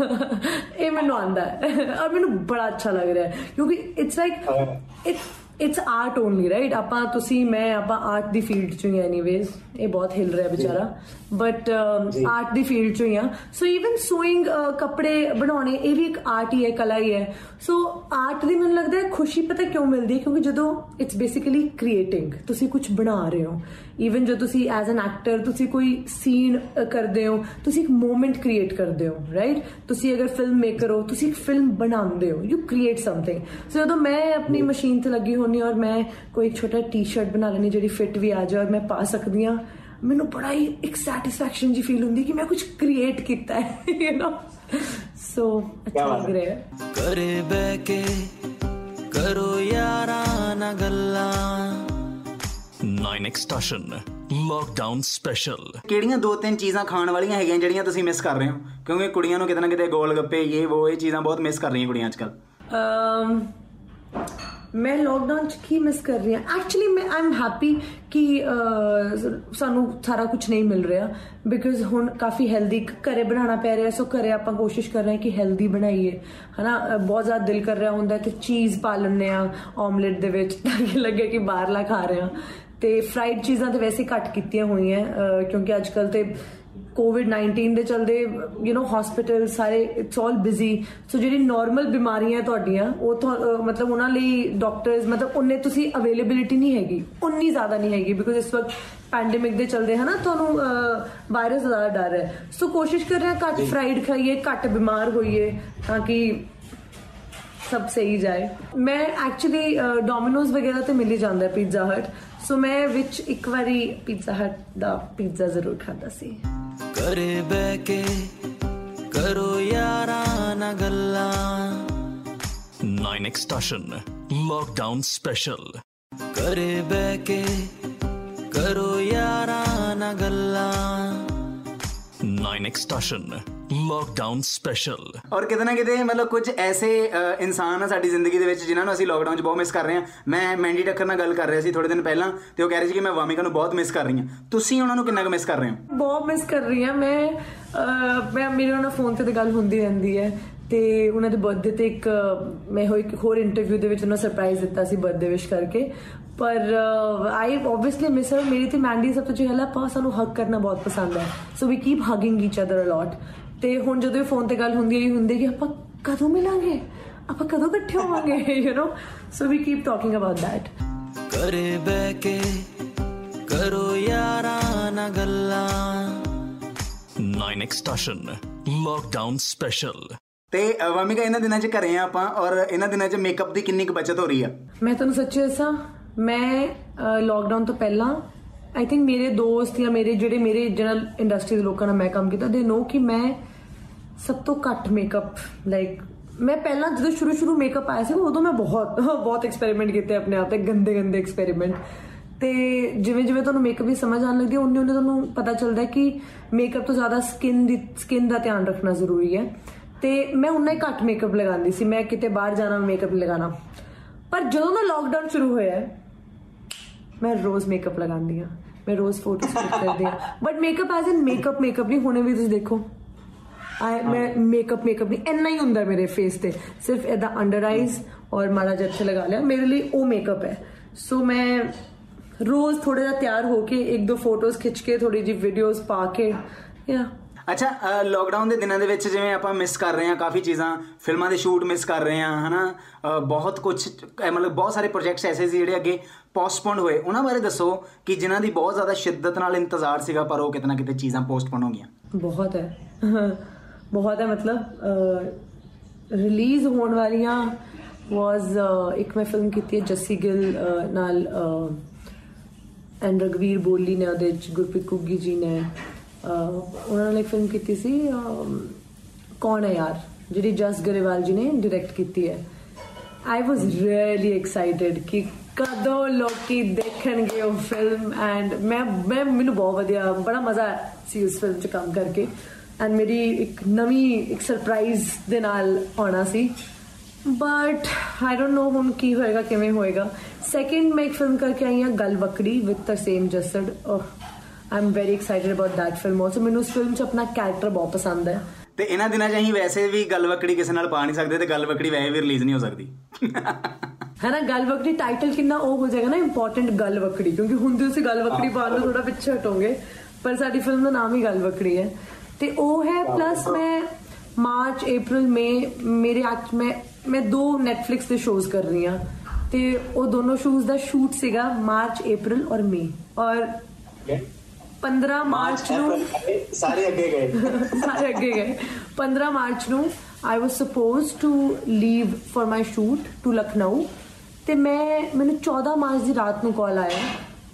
ਇਹ ਮੈਨੂੰ ਆਂਦਾ ਹੈ ਔਰ ਮੈਨੂੰ ਬੜਾ ਅੱਛਾ ਲੱਗ ਰਿਹਾ ਹੈ ਕਿਉਂਕਿ it's like it it's art only right ਆਪਾਂ ਤੁਸੀਂ ਮੈਂ ਆਪਾਂ ਆਰਟ ਦੀ ਫੀਲਡ ਚੋਂ ਹੀ ਐਨੀਵੇਜ਼ ਇਹ ਬਹੁਤ ਹਿਲ ਰਿਹਾ ਵਿਚਾਰਾ ਬਟ ਆਰਟ ਦੀ ਫੀਲਡ ਚੋਂ ਹੀ ਆ ਸੋ ਇਵਨ ਸੂਇੰਗ ਕੱਪੜੇ ਬਣਾਉਣੇ ਇਹ ਵੀ ਇੱਕ ਆਰਟ ਹੀ ਹੈ ਕਲਾ ਹੀ ਹੈ ਸੋ ਆਰਟ ਦੀ ਮੈਨੂੰ ਲੱਗਦਾ ਹੈ ਖੁਸ਼ੀ ਪਤਾ ਕਿਉਂ ਮਿਲਦੀ ਹੈ ਕਿਉਂਕਿ ਜਦੋਂ ਇਟਸ ਬੇਸਿਕਲੀ ਕ੍ਰੀਏਟਿੰਗ ਤੁਸੀਂ ਕੁਝ ਬਣਾ ਰਹੇ ਹੋ ਇਵਨ ਜੋ ਤੁਸੀਂ ਐਜ਼ ਐਨ ਐਕਟਰ ਤੁਸੀਂ ਕੋਈ ਸੀਨ ਕਰਦੇ ਹੋ ਤੁਸੀਂ ਇੱਕ ਮੂਮੈਂਟ ਕ੍ਰੀਏਟ ਕਰਦੇ ਹੋ ਰਾਈਟ ਤੁਸੀਂ ਅਗਰ ਫਿਲਮ ਮੇਕਰ ਹੋ ਤੁਸੀਂ ਇੱਕ ਫਿਲਮ ਬਣਾਉਂਦੇ ਹੋ ਯੂ ਕ੍ਰੀਏਟ ਸਮਥਿੰਗ ਸੋ ਜਦੋਂ ਮੈਂ ਆਪਣੀ ਮਸ਼ੀਨ ਤੇ ਲੱਗੀ ਹੋਣੀ ਔਰ ਮੈਂ ਕੋਈ ਇੱਕ ਛੋਟਾ ਟੀ-ਸ਼ਰਟ ਬਣਾ ਲੈਣੀ ਜਿਹੜੀ ਫਿੱਟ ਵੀ ਆ ਜਾਏ ਔਰ ਮੈਂ ਪਾ ਸਕਦੀ ਹਾਂ। ਮੈਨੂੰ ਬੜਾ ਹੀ ਇੱਕ ਸੈਟੀਸਫੈਕਸ਼ਨ ਜੀ ਫੀਲ ਹੁੰਦੀ ਕਿ ਮੈਂ ਕੁਝ ਕ੍ਰੀਏਟ ਕੀਤਾ ਹੈ ਯੂ نو ਸੋ ਅੱਛਾ ਲੱਗ ਰਿਹਾ ਹੈ। ਘਰੇ ਬਹਿ ਕੇ ਕਰੋ ਯਾਰਾਂ ਨਾਲ ਗੱਲਾਂ। 9x Station Lockdown Special. ਕਿਹੜੀਆਂ ਦੋ ਤਿੰਨ ਚੀਜ਼ਾਂ ਖਾਣ ਵਾਲੀਆਂ ਹੈਗੀਆਂ ਜਿਹੜੀਆਂ ਤੁਸੀਂ ਮਿਸ ਕਰ ਰਹੇ ਹੋ? ਕਿਉਂਕਿ ਕੁੜੀਆਂ ਨੂੰ ਕਿਤੇ ਨਾ ਕਿਤੇ ਗੋਲ ਗੱਪੇ ਇਹ ਉਹ ਇਹ ਚੀਜ਼ਾਂ ਬਹੁਤ ਮਿਸ ਕਰ ਰਹੀਆਂ ਕੁੜੀਆਂ ਅੱਜਕੱਲ ਅਮ ਮੈਂ ਲੋਕਡਾਊਨ ਚ ਕੀ ਮਿਸ ਕਰ ਰਹੀ ਹਾਂ? ਐਕਚੁਅਲੀ ਮੈਂ ਆਮ ਹੈਪੀ ਕਿ ਅਹ, ਸਾਨੂੰ ਸਾਰਾ ਕੁਝ ਨਹੀਂ ਮਿਲ ਰਿਹਾ ਬਿਕਾਜ਼ ਹੁਣ ਕਾਫੀ ਹੈਲਦੀ ਘਰੇ ਬਣਾਉਣਾ ਪੈ ਰਿਹਾ ਸੋ ਘਰੇ ਆਪਾਂ ਕੋਸ਼ਿਸ਼ ਕਰ ਰਹੇ ਹਾਂ ਕਿ ਹੈਲਦੀ ਬਣਾਈਏ। ਹਨਾ ਅਹ, ਬਹੁਤ ਜ਼ਿਆਦਾ ਦਿਲ ਕਰ ਰਿਹਾ ਹੁੰਦਾ ਕਿ ਚੀਜ਼ ਪਾ ਲੈਂਦੇ ਆ ਆਮਲੇਟ ਦੇ ਵਿੱਚ ਤਾਂ ਕਿ ਲੱਗੇ ਕਿ ਬਾਹਰਲਾ ਖਾ ਰਹੇ ਹਾਂ। ਤੇ ਫਰਾਈਡ ਚੀਜ਼ਾਂ ਤੇ ਵੈਸੇ ਹੀ ਘੱਟ ਕੀਤੀਆਂ ਹੋਈਆਂ ਅਹ, ਕਿਉਂਕਿ ਅੱਜ ਕੱਲ ਤੇ ਕੋਵਿਡ 19 ਦੇ ਚਲਦੇ ਯੂ نو ਹਸਪੀਟਲ ਸਾਰੇ ਇਟਸ ਆਲ ਬਿਜ਼ੀ ਸੋ ਜਿਹੜੀ ਨਾਰਮਲ ਬਿਮਾਰੀਆਂ ਤੁਹਾਡੀਆਂ ਉਹ ਮਤਲਬ ਉਹਨਾਂ ਲਈ ਡਾਕਟਰਸ ਮਤਲਬ ਉਹਨੇ ਤੁਸੀਂ ਅਵੇਲੇਬਿਲਿਟੀ ਨਹੀਂ ਹੈਗੀ ਉਨੀ ਜ਼ਿਆਦਾ ਨਹੀਂ ਹੈਗੀ ਬਿਕੋਜ਼ ਇਸ ਵਕਤ ਪੈਂਡੇਮਿਕ ਦੇ ਚਲਦੇ ਹਨਾ ਤੁਹਾਨੂੰ ਵਾਇਰਸ ਦਾ ਡਰ ਹੈ। ਸੋ ਕੋਸ਼ਿਸ਼ ਕਰ ਰਹੇ ਹਾਂ ਘੱਟ ਫਰਾਈਡ ਖਾਈਏ ਘੱਟ ਬਿਮਾਰ ਹੋਈਏ ਤਾਂ ਕਿ ਸਭ ਸਹੀ ਜਾਏ। ਮੈਂ ਐਕਚੁਅਲੀ ਡੋਮਿਨੋਜ਼ ਵਗੈਰਾ ਤੇ ਮਿਲ ਹੀ ਜਾਂਦਾ ਪੀਜ਼ਾ ਹਟ ਸੋ ਮੈਂ ਵਿੱਚ ਇੱਕ ਵਾਰੀ ਪੀਜ਼ਾ ਹਟ ਦਾ ਪੀਜ਼ਾ ਜ਼ਰੂਰ ਖਾਦਾ ਸੀ। ਘਰੇ ਬਹਿ ਕੇ ਕਰੋ ਯਾਰਾਂ ਨਾਲ ਗੱਲਾਂ 9x Station Lockdown Special. ਘਰੇ ਬਹਿ ਕੇ ਕਰੋ ਯਾਰਾਂ ਨਾਲ ਗੱਲਾਂ 9x Station Lockdown Special. ਔਰ ਕਿਤੇ ਨਾ ਕਿਤੇ ਮਤਲਬ ਕੁਝ ਐਸੇ ਇਨਸਾਨ ਆ ਸਾਡੀ ਜ਼ਿੰਦਗੀ ਦੇ ਵਿੱਚ ਜਿਨ੍ਹਾਂ ਨੂੰ ਅਸੀਂ ਲੋਕਡਾਊਨ 'ਚ ਬਹੁਤ ਮਿਸ ਕਰ ਰਹੇ ਹਾਂ। ਮੈਂ ਮੈਂਡੀ ਟੱਕਰ ਨਾਲ ਗੱਲ ਕਰ ਰਿਹਾ ਸੀ ਥੋੜੇ ਦਿਨ ਪਹਿਲਾਂ ਤੇ ਉਹ ਕਹਿ ਰਹੀ ਸੀ ਕਿ ਮੈਂ ਵਾਮਿਕਾ ਨੂੰ ਬਹੁਤ ਮਿਸ ਕਰ ਰਹੀ ਹਾਂ। ਤੁਸੀਂ ਉਹਨਾਂ ਨੂੰ ਕਿੰਨਾ ਕੁ ਮਿਸ ਕਰ ਰਹੇ ਹੋ? ਬਹੁਤ ਮਿਸ ਕਰ ਰਹੀ ਹਾਂ ਮੈਂ ਮੈਂ ਮੇਰੇ ਨਾਲ ਫੋਨ ਤੇ ਤਾਂ ਗੱਲ ਹੁੰਦੀ ਰਹਿੰਦੀ ਹੈ ਤੇ ਉਹਨਾਂ ਦੇ ਬਰਥਡੇ ਤੇ ਇੱਕ ਮੈਂ ਹੋਈ ਇੱਕ ਹੋਰ ਇੰਟਰਵਿਊ ਦੇ ਵਿੱਚ ਉਹਨਾਂ ਸਰਪ੍ਰਾਈਜ਼ ਦਿੱਤਾ ਸੀ ਬਰਥਡੇ ਵਿਸ਼ ਕਰਕੇ। ਪਰ ਆਈ ਆਬਵੀਅਸਲੀ ਮਿਸ ਹਰ ਮੇਰੀ ਤੇ ਮੈਂਡੀ ਸਭ ਤੋਂ ਜਿਹੜਾ ਆਪਾਂ ਸਾਨੂੰ ਹੱਗ ਕਰਨਾ ਬਹੁਤ ਪਸੰਦ ਹੈ so we keep hugging each other a lot ਤੇ ਹੁਣ ਜਦੋਂ ਫੋਨ ਤੇ ਗੱਲ ਹੁੰਦੀ ਹੈ ਹੁੰਦੀ ਕਿ ਆਪਾਂ ਕਦੋਂ ਮਿਲਾਂਗੇ ਆਪਾਂ ਕਦੋਂ ਇਕੱਠੇ ਹੋਵਾਂਗੇ you know so we keep talking about that ਘਰੇ ਬਹਿ ਕੇ ਕਰੋ ਯਾਰਾਂ ਨਾਲ ਗੱਲਾਂ 9x Station Lockdown Special. ਤੇ ਅ, ਵਾਮਿਕਾ ਇਹਨਾਂ ਦਿਨਾਂ 'ਚ ਘਰੇ ਆ ਆਪਾਂ ਔਰ ਇਹਨਾਂ ਦਿਨਾਂ 'ਚ ਮੇਕਅਪ ਦੀ ਕਿੰਨੀ ਕੁ ਬਚਤ ਹੋ ਰਹੀ ਆ ਮੈਂ ਤੁਹਾਨੂੰ ਸੱਚੀ ਦੱਸਾਂ ਮੈਂ ਲੋਕਡਾਊਨ ਤੋਂ ਪਹਿਲਾਂ ਆਈ ਥਿੰਕ ਮੇਰੇ ਦੋਸਤ ਜਾਂ ਮੇਰੇ ਜਿਹੜੇ ਮੇਰੇ ਜਨਰਲ ਇੰਡਸਟਰੀ ਦੇ ਲੋਕਾਂ ਨਾਲ ਮੈਂ ਕੰਮ ਕੀਤਾ ਦੇ ਨੋ ਕਿ ਮੈਂ ਸਭ ਤੋਂ ਘੱਟ ਮੇਕਅਪ ਲਾਈਕ ਮੈਂ ਪਹਿਲਾਂ ਜਦੋਂ ਸ਼ੁਰੂ ਸ਼ੁਰੂ ਮੇਕਅਪ ਆਇਆ ਸੀ ਉਦੋਂ ਮੈਂ ਬਹੁਤ ਬਹੁਤ ਐਕਸਪੈਰੀਮੈਂਟ ਕੀਤੇ ਆਪਣੇ ਆਪ ਤੇ ਗੰਦੇ ਗੰਦੇ ਐਕਸਪੈਰੀਮੈਂਟ ਤੇ ਜਿਵੇਂ ਜਿਵੇਂ ਤੁਹਾਨੂੰ ਮੇਕਅਪ ਦੀ ਸਮਝ ਆਉਣ ਲੱਗਦੀ ਹੈ ਉਨੀ ਉਨੀ ਤੁਹਾਨੂੰ ਪਤਾ ਚੱਲਦਾ ਹੈ ਕਿ ਮੇਕਅਪ ਤੋਂ ਜ਼ਿਆਦਾ ਸਕਿਨ ਦੀ ਸਕਿਨ ਦਾ ਧਿਆਨ ਰੱਖਣਾ ਜ਼ਰੂਰੀ ਹੈ। ਤੇ ਮੈਂ ਉਨਾ ਹੀ ਘੱਟ ਮੇਕਅਪ ਲਗਾਉਂਦੀ ਸੀ ਮੈਂ ਕਿਤੇ ਬਾਹਰ ਜਾਣਾ ਮੇਕਅਪ ਲਗਾਉਣਾ। ਪਰ ਜਦੋਂ ਦਾ ਲੋਕਡਾਊਨ ਸ਼ੁਰੂ ਹੋਇਆ ਹੈ, ਮੈਂ ਰੋਜ਼ ਮੇਕਅਪ ਲਗਾਉਂਦੀ ਆ ਮੈਂ ਰੋਜ਼ ਫੋਟੋਸ ਕਲਿੱਕ ਕਰਦੀ ਆ but makeup as in makeup makeup ਨਹੀਂ, ਹੁਣੇ ਵੀ ਤੁਸੀਂ ਦੇਖੋ। ਆਈ ਮੈਂ ਮੇਕਅਪ ਮੇਕਅਪ ਨਹੀਂ, ਇੰਨਾ ਹੀ ਹੁੰਦਾ ਮੇਰੇ ਫੇਸ ਤੇ। ਸਿਰਫ ਇਹਦਾ ਅੰਡਰ ਆਈਜ਼ ਔਰ ਮਾੜਾ ਜਿਹਾ ਲਗਾ ਲਿਆ। ਮੇਰੇ ਲਈ ਉਹ ਮੇਕਅਪ ਹੈ। ਸੋ ਮੈਂ ਰੋਜ਼ ਥੋੜਾ ਜਿਹਾ ਤਿਆਰ ਹੋ ਕੇ ਇੱਕ ਦੋ ਫੋਟੋਜ਼ ਖਿੱਚ ਕੇ ਥੋੜੀ ਜਿਹੀ ਵੀਡੀਓਜ਼ ਪਾ ਕੇ ਯਾ ਅੱਛਾ ਲੋਕਡਾਊਨ ਦੇ ਦਿਨਾਂ ਦੇ ਵਿੱਚ ਜਿਵੇਂ ਆਪਾਂ ਮਿਸ ਕਰ ਰਹੇ ਹਾਂ ਕਾਫੀ ਚੀਜ਼ਾਂ ਫਿਲਮਾਂ ਦੇ ਸ਼ੂਟ ਮਿਸ ਕਰ ਰਹੇ ਹਾਂ ਹਨਾ? ਅ, ਬਹੁਤ ਕੁਝ ਮਤਲਬ ਬਹੁਤ ਸਾਰੇ ਪ੍ਰੋਜੈਕਟਸ ਐਸੇ ਸੀ ਜਿਹੜੇ ਅੱਗੇ ਪੋਸਟਪੋਨ ਹੋਏ। ਉਹਨਾਂ ਬਾਰੇ ਦੱਸੋ ਕਿ ਜਿਨ੍ਹਾਂ ਦੀ ਬਹੁਤ ਜ਼ਿਆਦਾ ਸ਼ਿੱਦਤ ਨਾਲ ਇੰਤਜ਼ਾਰ ਸੀਗਾ ਪਰ ਉਹ ਕਿਤੇ ਨਾ ਕਿਤੇ ਚੀਜ਼ਾਂ ਪੋਸਟਪੋਨ ਹੋ ਗਈਆਂ। ਬਹੁਤ ਹੈ। ਬਹੁਤ ਹੈ ਮਤਲਬ ਰਿਲੀਜ਼ ਹੋਣ ਵਾਲੀਆਂ ਵਾਸ ਇੱਕ ਮੈਂ ਫਿਲਮ ਕੀਤੀ ਹੈ ਜੱਸੀ ਗਿੱਲ ਅਹ, ਨਾਲ ਐਂਡ ਰਗਵੀਰ ਬੋਲੀ ਨੇ ਉਹਦੇ ਚ ਗੁਰਪ੍ਰੀਤ ਕੁੱਗੀ ਜੀ ਨੇ। ਅਹ, ਉਹਨਾਂ ਨੇ ਇੱਕ ਫਿਲਮ ਕੀਤੀ ਸੀ ਅਮ, ਕੌਣ ਹੈ ਯਾਰ? ਜਿਹੜੀ ਜਸ ਗਰੇਵਾਲ ਜੀ ਨੇ ਡਾਇਰੈਕਟ ਕੀਤੀ ਹੈ। ਆਈ ਵਾਸ ਰੀਅਲੀ ਐਕਸਾਈਟਿਡ ਕਿ ਕਦੋਂ ਲੋਕੀ ਦੇਖਣਗੇ ਉਹ ਫਿਲਮ ਐਂਡ ਮੈਂ ਮੈਂ ਮੈਨੂੰ ਬਹੁਤ ਵਧੀਆ ਬੜਾ ਮਜ਼ਾ ਸੀ ਉਸ ਫਿਲਮ 'ਚ ਕੰਮ ਕਰਕੇ। ਐਂਡ ਮੇਰੀ ਇੱਕ ਨਵੀਂ ਇੱਕ ਸਰਪ੍ਰਾਈਜ਼ ਦੇ ਨਾਲ ਆਉਣਾ ਸੀ। ਬਟ ਆਈ ਡੋਨਟ ਨੋ ਹੁਣ ਕੀ ਹੋਏਗਾ ਕਿਵੇਂ ਹੋਏਗਾ। ਸੈਕਿੰਡ ਮੈਂ ਇੱਕ ਫਿਲਮ ਕਰਕੇ ਆਈ ਹਾਂ ਗਲ ਵਕੜੀ with Tarsem Jassar. I am very excited about that film also ਮੈਨੂੰ ਉਸ ਫਿਲਮ 'ਚ ਆਪਣਾ ਕੈਰੈਕਟਰ ਬਹੁਤ ਪਸੰਦ ਹੈ। ਤੇ ਇਹਨਾਂ ਦਿਨਾਂ 'ਚ ਅਸੀਂ ਵੈਸੇ ਵੀ ਗੱਲਵਕੜੀ ਕਿਸੇ ਨਾਲ ਪਾ ਨਹੀਂ ਸਕਦੇ ਤੇ ਗੱਲਵਕੜੀ ਵੈਸੇ ਵੀ ਰਿਲੀਜ਼ ਨਹੀਂ ਹੋ ਸਕਦੀ। ਹੈ ਨਾ ਗੱਲ ਵਕੜੀ ਟਾਈਟਲ ਕਿੰਨਾ ਉਹ ਹੋ ਜਾਏਗਾ ਨਾ ਇੰਪੋਰਟੈਂਟ ਗੱਲ ਵਕੜੀ ਕਿਉਂਕਿ ਹੁਣ ਤੁਸੀਂ ਗੱਲ ਵਕੜੀ ਪਾਉਣ ਨੂੰ ਥੋੜਾ ਪਿੱਛੇ ਹਟੋਗੇ ਪਰ ਸਾਡੀ ਫਿਲਮ ਦਾ ਨਾਮ ਹੀ ਗੱਲ ਵਕੜੀ ਹੈ। ਤੇ ਉਹ ਹੈ ਪਲੱਸ ਮੈਂ ਮਾਰਚ ਅਪ੍ਰੈਲ ਮਈ ਮੇਰੇ ਅੱਜ ਮੈਂ ਮੈਂ ਦੋ Netflix ਦੇ ਸ਼ੋਜ਼ ਕਰ ਰਹੀ ਹਾਂ। ਤੇ ਉਹ ਦੋਨੋਂ ਸ਼ੋਜ਼ ਦਾ ਸ਼ੂਟ ਸੀਗਾ ਮਾਰਚ ਅਪ੍ਰੈਲ ਔਰ ਮਈ ਔਰ 15 ਮਾਰਚ ਨੂੰ ਸਾਰੇ ਅੱਗੇ ਗਏ। ਸਾਰੇ ਅੱਗੇ ਗਏ। 15 ਮਾਰਚ ਨੂੰ I was supposed to leave for my shoot to Lucknow ਤੇ ਮੈਂ ਮੈਨੂੰ 14 ਮਾਰਚ ਦੀ ਰਾਤ ਨੂੰ ਕਾਲ ਆਇਆ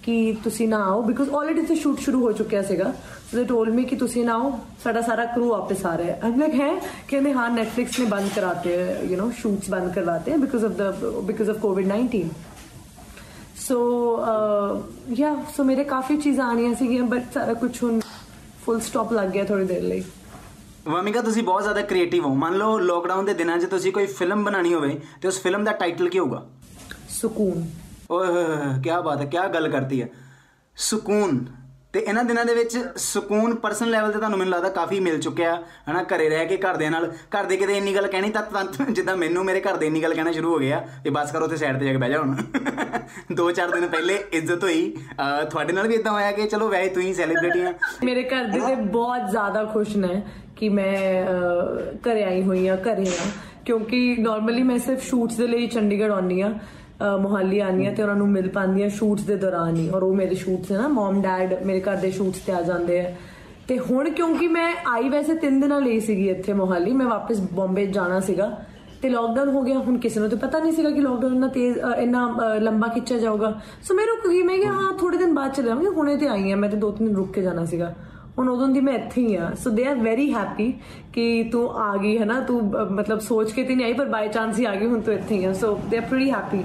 ਕਿ ਤੁਸੀਂ ਨਾ ਆਓ ਬਿਕਾਜ਼ ਆਲਰੇਡੀ ਤੇ ਸ਼ੂਟ ਸ਼ੁਰੂ ਹੋ ਚੁੱਕਿਆ ਸੀਗਾ। ਸੋ ਦੇ ਟੋਲ ਮੀ ਕਿ ਤੁਸੀਂ ਨਾ ਆਓ ਸਾਡਾ ਸਾਰਾ ਕਰੂ ਵਾਪਸ ਆ ਰਿਹਾ ਹੈ। ਆਮ ਲਾਈਕ ਹੈ? ਕਹਿੰਦੇ ਹਾਂ ਨੈਟਫਲਿਕਸ ਨੇ ਬੰਦ ਕਰਾਤੇ ਯੂ نو ਸ਼ੂਟਸ ਬੰਦ ਕਰਵਾਤੇ because of the because of Covid 19 so ya so ਮੇਰੇ ਕਾਫੀ ਚੀਜ਼ਾਂ ਆਣੀਆਂ ਸੀਗੀਆਂ ਬਟ ਸਾਰਾ ਕੁਝ ਹੁਣ ਫੁੱਲ ਸਟਾਪ ਲੱਗ ਗਿਆ ਥੋੜੀ ਦੇਰ ਲਈ ਵਮਿਕਾ ਤੁਸੀਂ ਬਹੁਤ ਜ਼ਿਆਦਾ ਕ੍ਰੀਏਟਿਵ ਹੋ ਮੰਨ ਲਓ ਲੋਕਡਾਊਨ ਦੇ ਦਿਨਾਂ 'ਚ ਤੁਸੀਂ ਕੋਈ ਫਿਲਮ ਬਣਾਣੀ ਹੋਵੇ ਤੇ ਉਸ ਫਿਲਮ ਦਾ ਟਾਈਟਲ ਕੀ ਹੋਊਗਾ ਸਕੂਨ ਓਏ ਹੋਏ ਹੋਏ ਕੀ ਬਾਤ ਹੈ ਕੀ ਗੱਲ ਕਰਤੀ ਹੈ ਸਕੂਨ ਤੇ ਇਹਨਾਂ ਦਿਨਾਂ ਦੇ ਵਿੱਚ ਸਕੂਨ ਪਰਸਨਲ ਲੈਵਲ ਤੇ ਤੁਹਾਨੂੰ ਮੈਨੂੰ ਲੱਗਦਾ ਕਾਫੀ ਮਿਲ ਚੁੱਕਿਆ ਹਨਾ? ਘਰੇ ਰਹਿ ਕੇ ਘਰਦਿਆਂ ਨਾਲ ਘਰ ਦੇ ਕਿਤੇ ਇੰਨੀ ਗੱਲ ਕਹਿਣੀ ਤਾਂ ਤਾਂ ਜਿੱਦਾਂ ਮੈਨੂੰ ਮੇਰੇ ਘਰ ਦੇ ਇੰਨੀ ਗੱਲ ਕਹਿਣਾ ਸ਼ੁਰੂ ਹੋ ਗਿਆ ਵੀ ਬਸ ਕਰੋ ਤੇ ਸਾਈਡ ਤੇ ਜਾ ਕੇ ਬਹਿ ਜਾ ਹੁਣ। ਦੋ ਚਾਰ ਦਿਨ ਪਹਿਲੇ ਇੱਜ਼ਤ ਹੋਈ। ਅਹ ਤੁਹਾਡੇ ਨਾਲ ਵੀ ਇਦਾਂ ਹੋਇਆ ਕਿ ਚਲੋ ਵੈਸੇ ਤੁਸੀਂ ਸੈਲੀਬ੍ਰਿਟੀ ਆ। ਮੇਰੇ ਘਰ ਦੇ ਤੇ ਬਹੁਤ ਜ਼ਿਆਦਾ ਖੁਸ਼ ਨੇ ਕਿ ਮੈਂ ਅਹ, ਘਰੇ ਆਈ ਹੋਈ ਆ ਘਰੇ ਆ ਕਿਉਂਕਿ ਨਾਰਮਲੀ ਮੈਂ ਸਿਰਫ ਸ਼ੂਟਸ ਦੇ ਲਈ ਚੰਡੀਗੜ੍ਹ ਆਉਂਦੀ ਆ ਮੁਹੱਲੀ ਆਉਂਦੀ ਆ ਤੇ ਉਹਨਾਂ ਨੂੰ ਮਿਲ ਪਾਉਂਦੀ ਆ ਸ਼ੂਟਸ ਦੇ ਦੌਰਾਨ ਹੀ। ਔਰ ਉਹ ਮੇਰੇ ਸ਼ੂਟਸ ਨੇ ਨਾ ਮਮ ਡੈਡ ਮੇਰੇ ਘਰ ਦੇ ਸ਼ੂਟਸ ਤੇ ਆ ਜਾਂਦੇ ਆ। ਤੇ ਹੁਣ ਕਿਉਂਕਿ ਮੈਂ ਆਈ ਵੈਸੇ 3 ਦਿਨਾਂ ਲਈ ਸੀਗੀ ਇੱਥੇ ਮੁਹੱਲੀ ਮੈਂ ਵਾਪਸ ਬੰਬੇ ਜਾਣਾ ਸੀਗਾ। ਤੇ ਲੋਕਡਾਊਨ ਹੋ ਗਿਆ ਹੁਣ ਕਿਸੇ ਨੂੰ ਤਾਂ ਪਤਾ ਨਹੀਂ ਸੀਗਾ ਕਿ ਲੋਕਡਾਊਨ ਇੰਨਾ ਤੇਜ਼ ਅ, ਇੰਨਾ ਅ, ਲੰਬਾ ਖਿੱਚਿਆ ਜਾਊਗਾ। ਸੋ ਮੈਂ ਰੁਕ ਗਈ ਮੈਂ ਕਿਹਾ ਹਾਂ ਥੋੜੇ ਦਿਨ ਬਾਅਦ ਚਲੇ ਜਾਵਾਂਗੇ ਹੁਣੇ ਤੇ ਆਈ ਆ ਮੈਂ ਤੇ ਦੋ ਤਿੰਨ ਦਿਨ ਰੁਕ ਕੇ ਜਾਣਾ ਸੀਗਾ। ਹੁਣ ਉਦੋਂ ਦੀ ਮੈਂ ਇੱਥੇ ਹੀ ਆ ਸੋ ਦੇ ਆਰ ਵੈਰੀ ਹੈਪੀ ਕਿ ਤੂੰ ਆ ਗਈ ਹੈ ਨਾ? ਤੂੰ ਅ, ਮਤਲਬ ਸੋਚ ਕੇ ਤੇ ਨਹੀਂ ਆਈ ਪਰ ਬਾਈ ਚਾਂਸ ਹੀ ਆ ਗਈ ਹੁਣ ਤੂੰ ਇੱਥੇ ਹੀ ਆ। ਸੋ ਦੇ ਆਰ ਪ੍ਰੀਟੀ ਹੈਪੀ